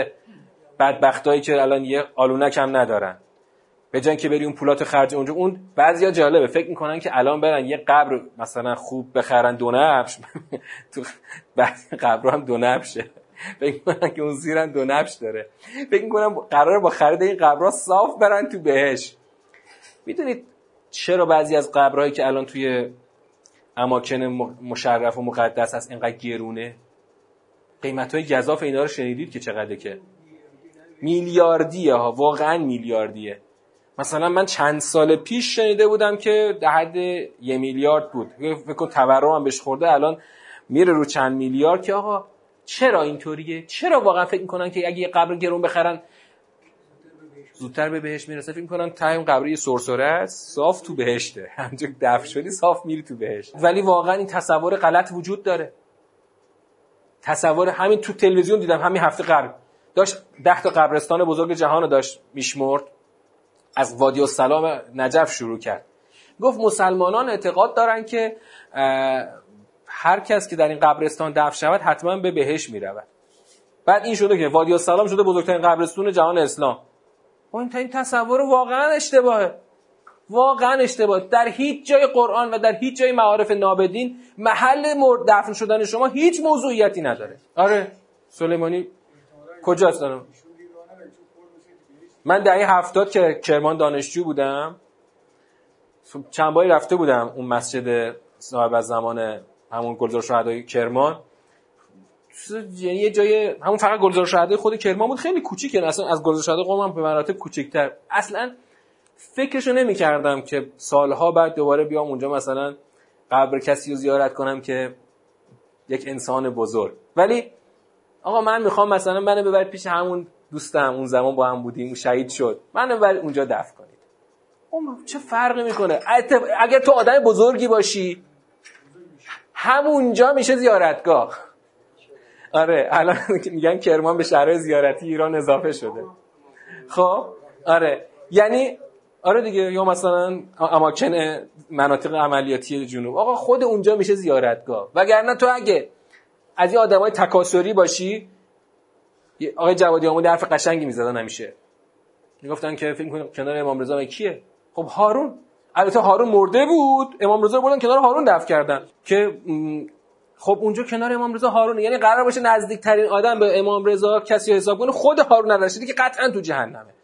بدبختایی که الان یه آلونک هم ندارن. به جای که بری اون پولات خرج اونجا اون بعضیا جالبه. فکر می‌کنن که الان برن یه قبر مثلا خوب بخرن دو نبش. تو بعضی قبر هم دو نبشه. فکر می‌کنن که اون زیرن دو نبش داره. فکر می‌کنن قرار با خرید این قبرها صاف برن تو بهش. می‌دونید چرا بعضی از قبرهایی که الان توی اماکن مشرف و مقدس هست اینقدر گرونه؟ قیمت های گذاف اینا رو شنیدید که چقدره که میلیاردیه ها واقعا میلیاردیه. مثلا من چند سال پیش شنیده بودم که در حد یه میلیارد بود. فکر تورم هم بهش خورده الان میره رو چند میلیارد که آقا چرا اینطوریه؟ چرا واقعا فکر می‌کنن که اگه یه قبر گرون بخرن زودتر به بهش می‌رسه؟ فکر می‌کنن تایم قبر یه سرسره است صاف تو بهشته. همونجا دفع شدی صاف میری تو بهشت. ولی واقعا این تصور غلط وجود داره. تصور همین تو تلویزیون دیدم همین هفته قبل داشت ده تا قبرستان بزرگ جهان رو داشت میشمرد. از وادی السلام نجف شروع کرد. گفت مسلمانان اعتقاد دارن که هر کس که در این قبرستان دفن شود حتما به بهش می‌رود. بعد این شده که وادی السلام شده بزرگترین قبرستون جهان اسلام. و این این تصور واقعا اشتباهه. واقعا اشتباه در هیچ جای قرآن و در هیچ جای معارف نابدین محل دفن شدن شما هیچ موضوعیتی نداره. آره سلیمانی کجاست دارم؟ من دهه هفتاد که کرمان دانشجو بودم چند باری رفته بودم اون مسجد صاحب از زمان همون گلزار شهدای کرمان. یعنی یه جای همون فقط گلزار شهدای خود کرمان بود خیلی کوچیکه. اصلا از گلزار شهدای قوم هم به مراتب کوچیک‌تر. اصلا فکرشو نمی کردم که سالها بعد دوباره بیام اونجا مثلا قبر کسی رو زیارت کنم که یک انسان بزرگ. ولی آقا من می‌خوام مثلا منو ببرید پیش همون دوستم اون زمان با هم بودیم شهید شد. منو ببرید اونجا دفن کنید. اون چه فرقی می‌کنه؟ اگر تو آدم بزرگی باشی همونجا میشه زیارتگاه. آره الان میگن کرمان به شهرهای زیارتی ایران اضافه شده. خب؟ آره. یعنی آره دیگه یا مثلا اماکن مناطق عملیاتی جنوب. آقا خود اونجا میشه زیارتگاه. وگرنه تو اگه از این آدمای تکاسری باشی آقای جوادی آموده حرف قشنگی می‌زدن همیشه. می‌گفتن که فکر کنید کنار امام رضا کیه؟ خب هارون. البته هارون مرده بود. امام رضا بردن کنار هارون دفن کردن. که خب اونجا کنار امام رضا هارون. یعنی قرار باشه نزدیکترین آدم به امام رضا کسی حساب کنه. خود هارون الرشیدی که قطعا تو جهنمه.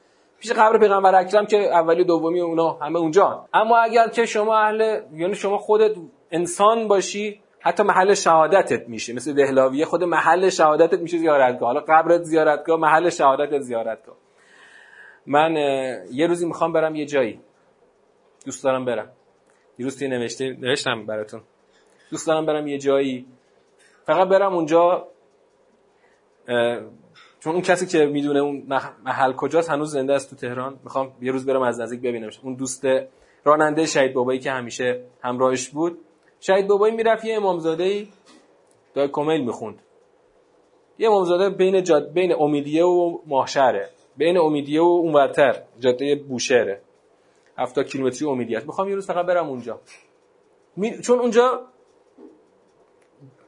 پیش قبر پیغمبر اکرم که اولی دومی اونا همه اونجا. اما اگر که شما اهل یعنی شما خودت انسان باشی حتی محل شهادتت میشه. مثل دهلاویه خود محل شهادتت میشه زیارتگاه. حالا قبرت زیارتگاه محل شهادتت زیارتگاه. من یه روزی می‌خوام برم یه جایی. دوست دارم برم. یه روز نوشته نوشتم براتون. دوست دارم برم یه جایی. فقط برم اونجا چون اون کسی که می‌دونه اون محل کجاست هنوز زنده است تو تهران. می‌خوام یه روز برم از نزدیک ببینمش. اون دوست راننده شهید بابایی که همیشه همراهش بود شهید بابایی می‌رفت یه امامزاده ای دای کمیل می‌خوند. یه امامزاده بین جاد بین امیدیه و ماهشهره. بین امیدیه و اونورتر جاده بوشهره. 70 کیلومتری امیدیه است می‌خوام یه روز فقط برم اونجا. چون اونجا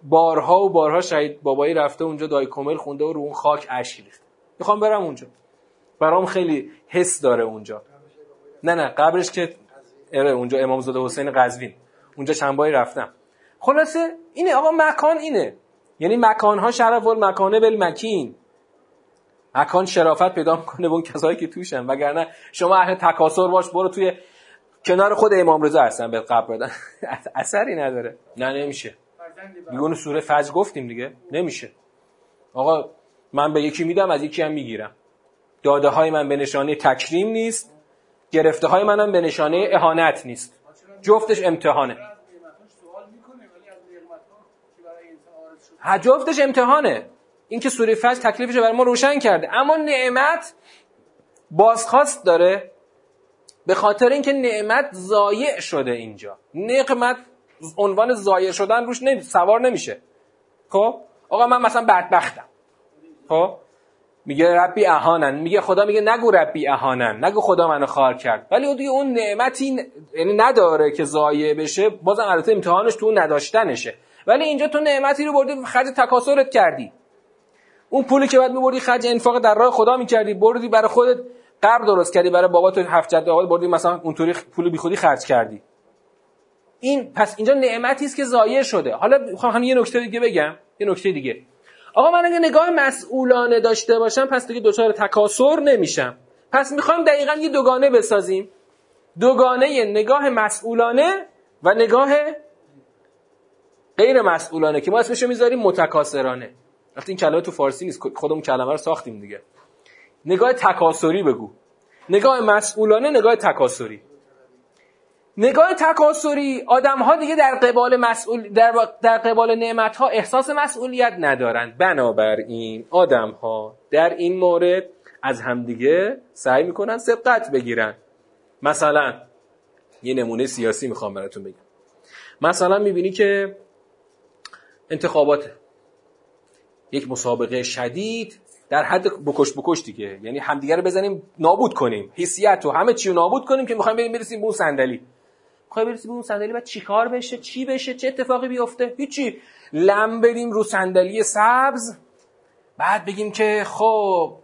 بارها و بارها شهید بابایی رفته اونجا دای کمیل خونده و رو اون خاک اشک می‌خوام برم اونجا. برام خیلی حس داره اونجا. نه نه قبرش که اره اونجا امامزاده حسین قزوین. اونجا چند باری رفتم. خلاصه اینه آقا مکان اینه. یعنی مکان ها شرف مکانه بالمکین. مکان شرافت پیدا می‌کنه به اون کسایی که توشن. وگرنه شما اهل تکاسر باش برو توی کنار خود امام رضا هستن به قبر بدن. اثری نداره. نه نمیشه. میگونه سوره فجر گفتیم دیگه. نمیشه. آقا من به یکی میدم از یکی هم می‌گیرم. داده های من به نشانه تکریم نیست. گرفته های منم به نشانه اهانت نیست. جفتش امتحانه. جفتش امتحانه. این که سوره فجر تکلیفش برای ما روشن کرده. اما نعمت بازخواست داره به خاطر اینکه نعمت ضایع شده اینجا. نعمت عنوان ضایع شدن روش نمی... سوار نمیشه. خب؟ آقا من مثلا بدبختم. خب؟ میگه ربی اهانن. میگه خدا میگه نگو ربی اهانن. نگو خدا منو خار کرد. ولی اون دیگه اون نعمتی یعنی نداره که ضایع بشه. بازم البته امتحانش تو نداشتنشه. ولی اینجا تو نعمتی رو بردی خرج تکاسرت کردی. اون پولی که بعد میبردی خرج انفاق در راه خدا می‌کردی. بردی برای خودت قرض درست کردی برای بابا تو هفت جده آباد بردی مثلا اونطوری پول بیخودی خرج کردی. این پس اینجا نعمتی است که ضایع شده. حالا می‌خوام یه نکته دیگه بگم. یه نکته دیگه. آقا من اگه نگاه مسئولانه داشته باشم پس دیگه دچار تکاسر نمیشم. پس می‌خوایم دقیقا یه دوگانه بسازیم. دوگانه نگاه مسئولانه و نگاه غیر مسئولانه که ما اسمشو می‌ذاریم متکاسرانه وقتی این کلمه تو فارسی نیست خودمون کلمه رو ساختیم دیگه. نگاه تکاسری بگو. نگاه مسئولانه نگاه تکاسری نگاه تکاسری آدم ها دیگه در قبال مسئول در, در قبال نعمت ها احساس مسئولیت ندارند. بنابراین آدم ها در این مورد از همدیگه سعی می‌کنن سبقت بگیرن. مثلا یه نمونه سیاسی می‌خوام براتون بگم. مثلا می‌بینی که انتخابات یک مسابقه شدید در حد بکش بکش دیگه. یعنی همدیگه رو بزنیم نابود کنیم. حیثیت و همه چی رو نابود کنیم که می‌خوایم بریم برسیم به اون صندلی. می‌خوای برسیم به اون صندلی بعد چیکار بشه؟ چی بشه؟ چه اتفاقی بیفته؟ هیچی. لم بدیم رو صندلی سبز. بعد بگیم که خب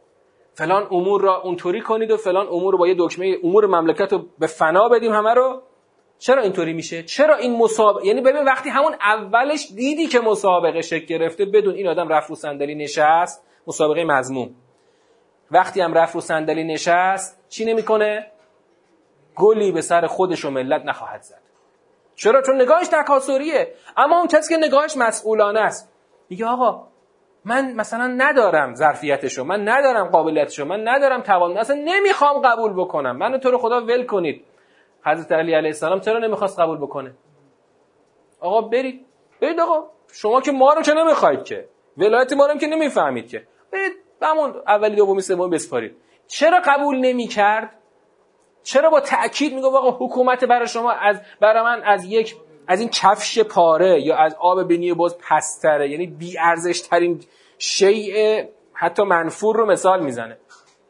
فلان امور را اونطوری کنید و فلان امور رو با یه دکمه امور مملکت رو به فنا بدیم همه رو. چرا اینطوری میشه؟ چرا این مسابقه؟ یعنی ببین وقتی همون اولش دیدی که مسابقه شکل گرفته بدون این آدم رفت رو صندلی نشست مسابقه مضمون. وقتی هم رفت رو صندلی نشست چی نمی‌کنه؟ گلی به سر خودش و ملت نخواهد زد. چرا؟ چون نگاهش تکاسریه اما اون کسی که نگاهش مسئولانه است. میگه آقا من مثلا ندارم ظرفیتشو من ندارم قابلیتشو من ندارم توان اصلا نمی‌خوام قبول بکنم. منو تو رو خدا ول کنید. حضرت علی علیه السلام چرا نمی‌خواست قبول بکنه؟ آقا برید. برید آقا. شما که ما رو که نمی‌خواید که. ولایت ما رو که نمی‌فهمید که. برید همون اولی دومی سومی بسپارید. چرا قبول نمی‌کرد؟ چرا با تاکید میگه آقا حکومت برای شما از برای من از یک از این کفش پاره یا از آب بینی باز پستره؟ یعنی بی ارزش ترین شیء حتی منفور رو مثال می‌زنه.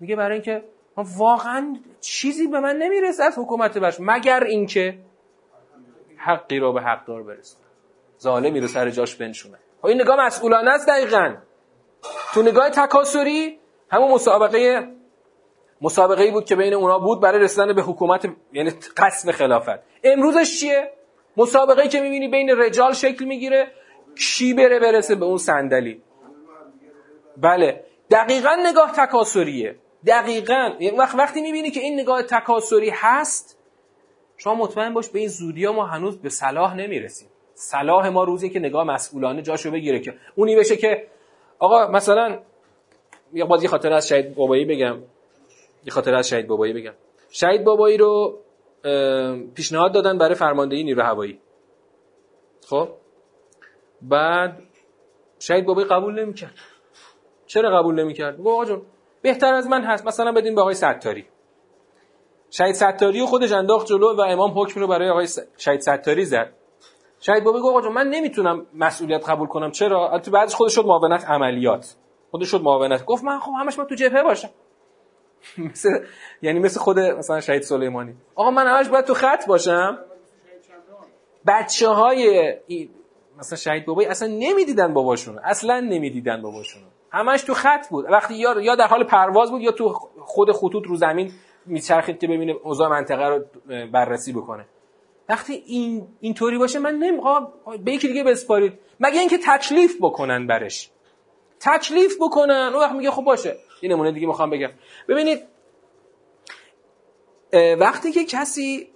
میگه برای اینکه واقعا چیزی به من نمی‌رسه از حکومت بش مگر اینکه حقی رو به حقدار برسونه. ظالمی رو سر جاش بنشونه. خب این نگاه مسئولانه است دقیقا. تو نگاه تکاسری همون مسابقه مسابقه ای بود که بین اونا بود برای رسیدن به حکومت یعنی قصد خلافت. امروزش چیه؟ مسابقه ای که می‌بینی بین رجال شکل می‌گیره کی بره برسه به اون صندلی؟ بله. دقیقا نگاه تکاسریه. دقیقا. وقت وقتی می‌بینی که این نگاه تکاسری هست شما مطمئن باش به این زودی ها ما هنوز به صلاح نمی‌رسیم. صلاح ما روزی که نگاه مسئولانه جاشو بگیره که اونی بشه که آقا مثلا یه بازی خاطر از شهید بابایی بگم. یه خاطر از شهید بابایی بگم. شهید بابایی رو پیشنهاد دادن برای فرماندهی نیرو هوایی. خب؟ بعد شهید بابایی قبول نمی‌کرد. چرا قبول نمی‌کرد؟ گفت آقا جون بهتر از من هست. مثلا بدین به آقای ستاری. شهید ستاری رو خودش انداخت جلو و امام حکم رو برای آقای شهید ستاری زد. شهید بابی گفت آقا من نمی‌تونم مسئولیت قبول کنم. چرا؟ البته بعدش خودش شد معاونت عملیات. خودش شد معاونت. گفت من خب همش من تو جبهه باشم. مثل یعنی مثل خود مثلا شهید سلیمانی. آقا من همش باید تو خط باشم. بچه های مثلا شهید بابایی اصلا نمی‌دیدن باباشون اصلا نمی‌دیدن باباشون همش تو خط بود. وقتی یا یا در حال پرواز بود یا تو خود خطوط رو زمین میچرخید که ببینه اوضاع منطقه رو بررسی بکنه. وقتی این اینطوری باشه من نمی‌خوام به یکی دیگه بسپارید. مگه اینکه تکلیف بکنن برش. تکلیف بکنن. اون وقت میگه خب باشه. این نمونه دیگه می‌خوام بگم. ببینید وقتی که کسی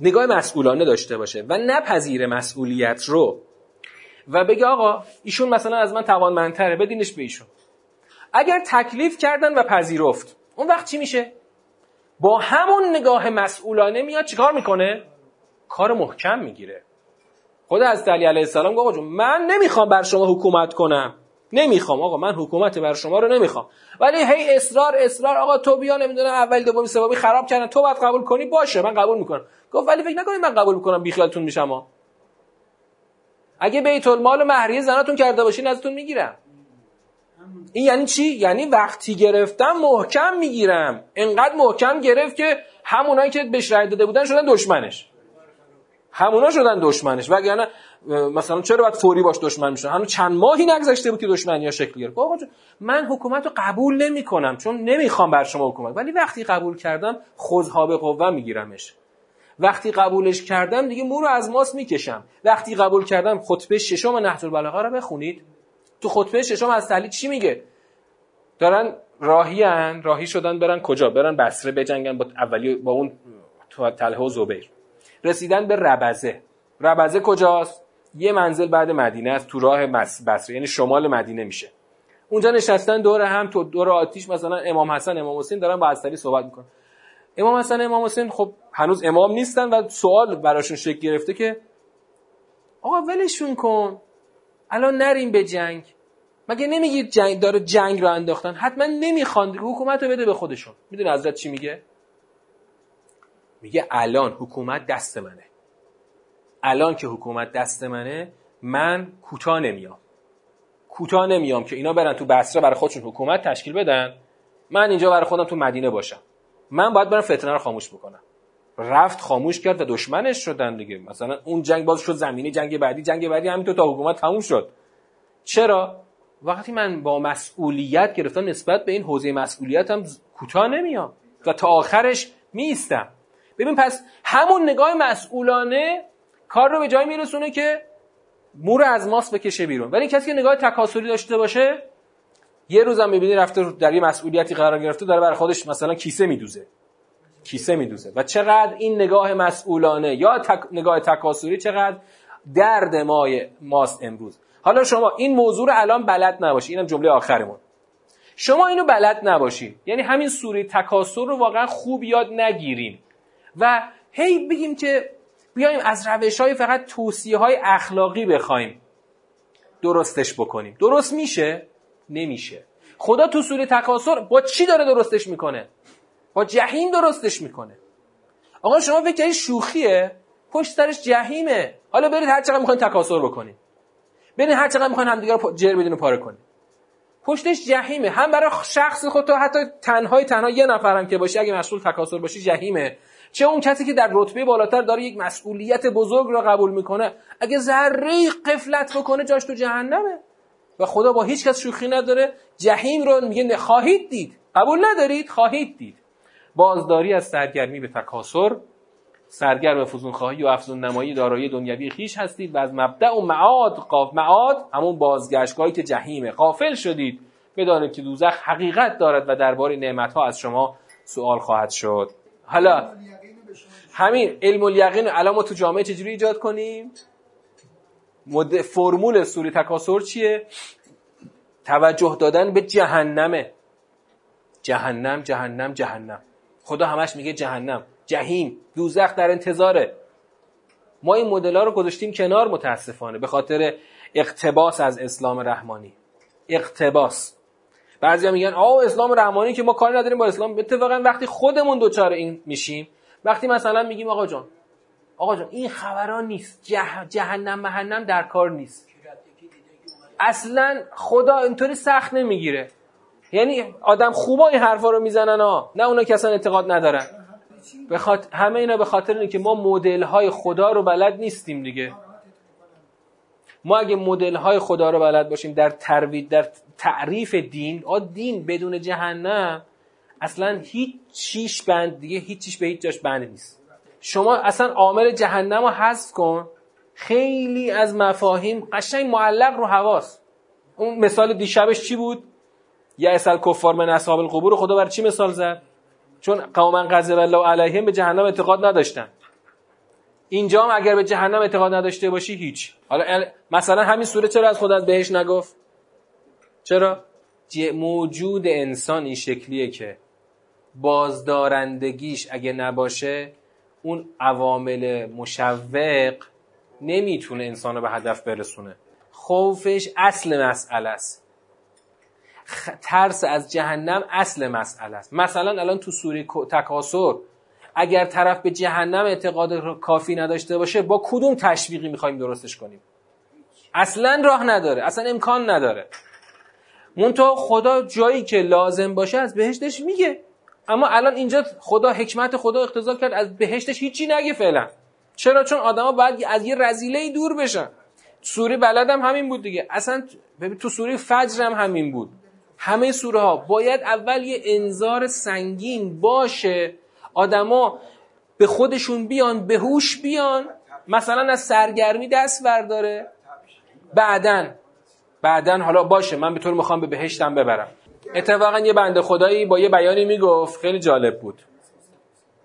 نگاه مسئولانه داشته باشه و نپذیر مسئولیت رو و بگه آقا ایشون مثلا از من توانمندتره بدینش به ایشون. اگر تکلیف کردن و پذیرفت اون وقت چی میشه؟ با همون نگاه مسئولانه میاد چیکار می‌کنه؟ کار محکم می‌گیره. خود از علی علیه السلام گفت من نمی‌خوام بر شما حکومت کنم. نمی‌خوام آقا من حکومت بر شما رو نمی‌خوام. ولی هی اصرار اصرار. آقا تو بیا نمی‌دونم اول دومی سومی خراب کردن. تو باید قبول کنی باشه من قبول می‌کنم. گفت ولی فکر نکنید من قبول می‌کنم بیخیالتون میشم ها. اگه بیت المال و مهریه زناتون کرده باشین ازتون می‌گیرم. این یعنی چی؟ یعنی وقتی گرفتم محکم می‌گیرم. انقدر محکم گرفت که همونایی که بهش رای داده بودن شدن دشمنش. همونا شدن دشمنش. وگرنه مثلا چرا باید فوری باش دشمن میشن هنوز چند ماهی نگذشته بود که دشمنی ها شکل گرفت. آقا من حکومت رو قبول نمی کنم چون نمی‌خوام بر شما حکومت. ولی وقتی قبول کردم خودها به قوه میگیرمش. وقتی قبولش کردم دیگه مو رو از ماس می‌کشم. وقتی قبول کردم خطبه ششم نهج البلاغه رو بخونید. تو خطبه ششم از تحلیل چی میگه؟ دارن راهیان راهی شدن برن کجا؟ برن بصره بجنگن با اولی با اون تله و زبیر. رسیدن به ربزه. ربزه کجاست؟ یه منزل بعد مدینه است تو راه بصره. یعنی شمال مدینه میشه. اونجا نشستن دور هم تو دور آتیش مثلا امام حسن امام حسین دارن با اصلی صحبت می‌کنن. امام حسن امام حسین خب هنوز امام نیستن و سوال براشون شکل گرفته که آقا ولشون کن. الان نریم به جنگ. مگه نمیگید جنگ داره جنگ رو انداختن؟ حتما نمی‌خوان. حکومت رو بده به خودشون. می‌دونی حضرت چی میگه؟ میگه الان حکومت دست منه. الان که حکومت دست منه من کوتاه نمیام. کوتاه نمیام که اینا برن تو بصره برای خودشون حکومت تشکیل بدن. من اینجا برای خودم تو مدینه باشم. من باید برم فتنه رو خاموش بکنم. رفت خاموش کرد و دشمنش شدن دیگه. مثلا اون جنگ باز شد زمینی جنگ بعدی جنگ بعدی همینطور تا حکومت تموم شد. چرا؟ وقتی من با مسئولیت گرفتم نسبت به این حوزه مسئولیتم کوتاه نمیام. و تا آخرش میستم ببین پس همون نگاه مسئولانه کار رو به جای میرسونه که مور از ماس بکشه بیرون. ولی کسی که نگاه تکاسلی داشته باشه یه روزم می‌بینی رفته در یه مسئولیتی قرار گرفته داره برای خودش مثلا کیسه میدوزه. کیسه میدوزه. و چقدر این نگاه مسئولانه یا تک... نگاه تکاسلی چقدر درد مای ماست امروز. حالا شما این موضوع رو الان بلد نباشی. اینم جمله آخرمون. شما اینو بلد نباشی. یعنی همین سوره تکاسر رو واقعا خوب یاد نگیریم و هی بگیم که بیایم از روش های فقط توصیه های اخلاقی بخوایم درستش بکنیم. درست میشه؟ نمیشه. خدا تو سوره تکاسر با چی داره درستش می‌کنه؟ با جهیم درستش می‌کنه. آقا شما فکر شوخیه؟ پشت سرش جهیمه حالا برید هر چقدر می‌خواین تکاسر بکنید برید هر چقدر می‌خواین همدیگه رو جر بدین و پاره کنید پشتش جهیمه هم برای شخص خود تو حتی تنهای تنها یه نفرم که باشی اگه مشغول تکاسر باشی جهیمه چه اون کسی که در رتبه بالاتر داره یک مسئولیت بزرگ را قبول می‌کنه؟ اگه ذره قفلت بکنه جاش تو جهنمه. و خدا با هیچ کس شوخی نداره. جهیم رو میگه خواهید دید. قبول ندارید؟ خواهید دید. بازداری از سرگرمی به تکاسر سرگرم فزون خواهی و افزون نمایی دارایی دنیوی خیش هستید و از مبدع و معاد قاف معاد همون بازگشتگاهی که جهیمه قافل شدید. بدانید که دوزخ حقیقت دارد و درباره نعمتها از شما سوال خواهد شد. حالا همین علم الیقین الان ما تو جامعه چجوری ایجاد کنیم؟ مد... فرمول سوری تکاسر چیه؟ توجه دادن به جهنمه. جهنم جهنم جهنم. خدا همش میگه جهنم. جهیم دوزخ در انتظاره. ما این مدل رو گذاشتیم کنار متاسفانه به خاطر اقتباس از اسلام رحمانی. اقتباس. بعضی میگن آه اسلام رحمانی که ما کاری نداریم با اسلام. اتفاقا وقتی خودمون دوچار این میشیم وقتی مثلا میگیم آقا جان آقا جان این خبران نیست. جه... جهنم محنم در کار نیست. اصلا خدا اینطوری سخت نمی‌گیره. یعنی آدم خوبا این حرفا رو می‌زنن ها نه اونا که اعتقاد ندارن. بخاطر همه اینا به خاطر اینه که ما مدل های خدا رو بلد نیستیم دیگه. ما اگه مدل های خدا رو بلد باشیم در تروید در تعریف دین آ دین بدون جهنم اصلا هیچ چیش بند دیگه هیچ چیش به هیچ جاش بند نیست. شما اصلا عامل جهنم رو حذف کن. خیلی از مفاهیم قشنگ معلق رو حواس اون مثال دیشبش چی بود؟ یا اصل کفار من اصحاب القبور خدا بر چی مثال زد؟ چون قوما غضب الله علیهم به جهنم اعتقاد نداشتن. اینجا هم اگر به جهنم اعتقاد نداشته باشی هیچ. حالا مثلا همین سوره چرا از خودت بهش نگفت؟ چرا؟ موجود انسان این شکلیه که بازدارندگیش اگه نباشه اون عوامل مشوق نمی‌تونه انسان رو به هدف برسونه. خوفش اصل مسئله است. ترس از جهنم اصل مسئله است. مثلا الان تو سوره تکاسر اگر طرف به جهنم اعتقاد کافی نداشته باشه با کدوم تشویقی می‌خوایم درستش کنیم؟ اصلا راه نداره. اصلا امکان نداره. منتها خدا جایی که لازم باشه از بهشتش میگه. اما الان اینجا خدا حکمت خدا اقتضا کرد از بهشتش هیچی نگه فعلا. چرا؟ چون آدما باید از یه رزیله دور بشن. سوره بلدم همین بود دیگه. اصلا تو سوره فجر هم همین بود. همه سوره ها باید اول یه انذار سنگین باشه. آدما به خودشون بیان به هوش بیان. مثلا از سرگرمی دست برداره. بعدن بعدن حالا باشه. من به طور می‌خوام به بهشتم ببرم. اتفاقا یه بنده خدایی با یه بیانی می‌گفت خیلی جالب بود.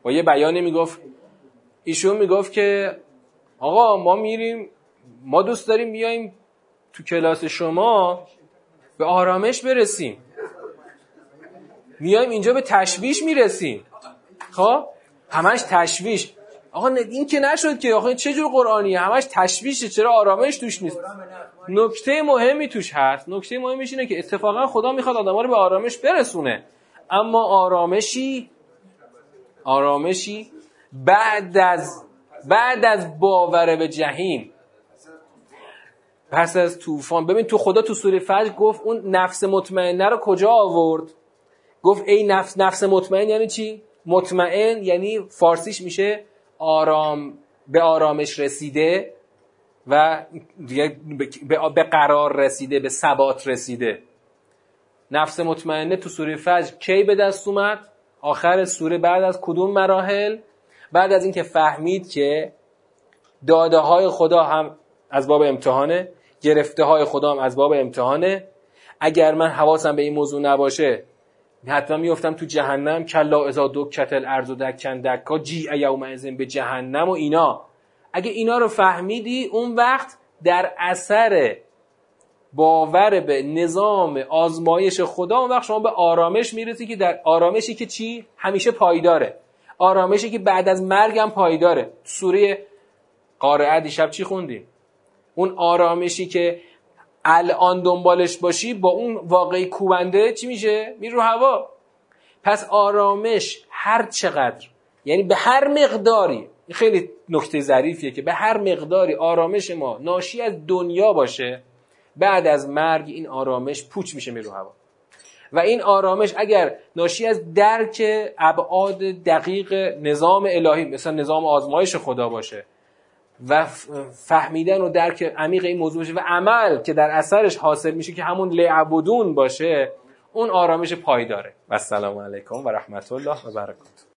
با یه بیانی می‌گفت ایشون می‌گفت که آقا ما میریم ما دوست داریم بیایم تو کلاس شما به آرامش برسیم. میایم اینجا به تشویش می‌رسیم. خب؟ همش تشویش. آقا این که نشد که آقا چه جور قرآنیه؟ همش تشویشه چرا آرامش توش نیست؟ نکته مهمی توش هست. نکته مهمیش اینه که اتفاقا خدا می‌خواد آدم رو به آرامش برسونه. اما آرامشی آرامشی بعد از بعد از باور به جهیم. پس از طوفان. ببین تو خدا تو سوره فجر گفت اون نفس مطمئنه رو کجا آورد؟ گفت ای نفس نفس مطمئن یعنی چی؟ مطمئن یعنی فارسیش میشه آرام به آرامش رسیده و به قرار رسیده به ثبات رسیده. نفس مطمئنه تو سوره فجر کی به دست اومد؟ آخر سوره بعد از کدوم مراحل؟ بعد از اینکه فهمید که داده های خدا هم از باب امتحانه گرفته های خدا هم از باب امتحانه. اگر من حواسم به این موضوع نباشه حتما میفتم تو جهنم کلا ازا دو کتل و دکن دکا جی ایوم ازن به جهنم و اینا. اگه اینا رو فهمیدی اون وقت در اثر باور به نظام آزمایش خدا اون وقت شما به آرامش می‌رسی که در آرامشی که چی؟ همیشه پایداره. آرامشی که بعد از مرگم پایداره. سوره قارعه دیشب چی خوندیم؟ اون آرامشی که الان دنبالش باشی با اون واقعی کوبنده چی میشه؟ میره رو هوا پس آرامش هر چقدر یعنی به هر مقداری خیلی نکته ظریفیه که به هر مقداری آرامش ما ناشی از دنیا باشه بعد از مرگ این آرامش پوچ میشه میره هوا و این آرامش اگر ناشی از درک ابعاد دقیق نظام الهی مثل نظام آزمایش خدا باشه و فهمیدن و درک عمیق این موضوع باشه و عمل که در اثرش حاصل میشه که همون لعبودون باشه اون آرامش پایداره. و السلام علیکم و رحمت الله و برکاته.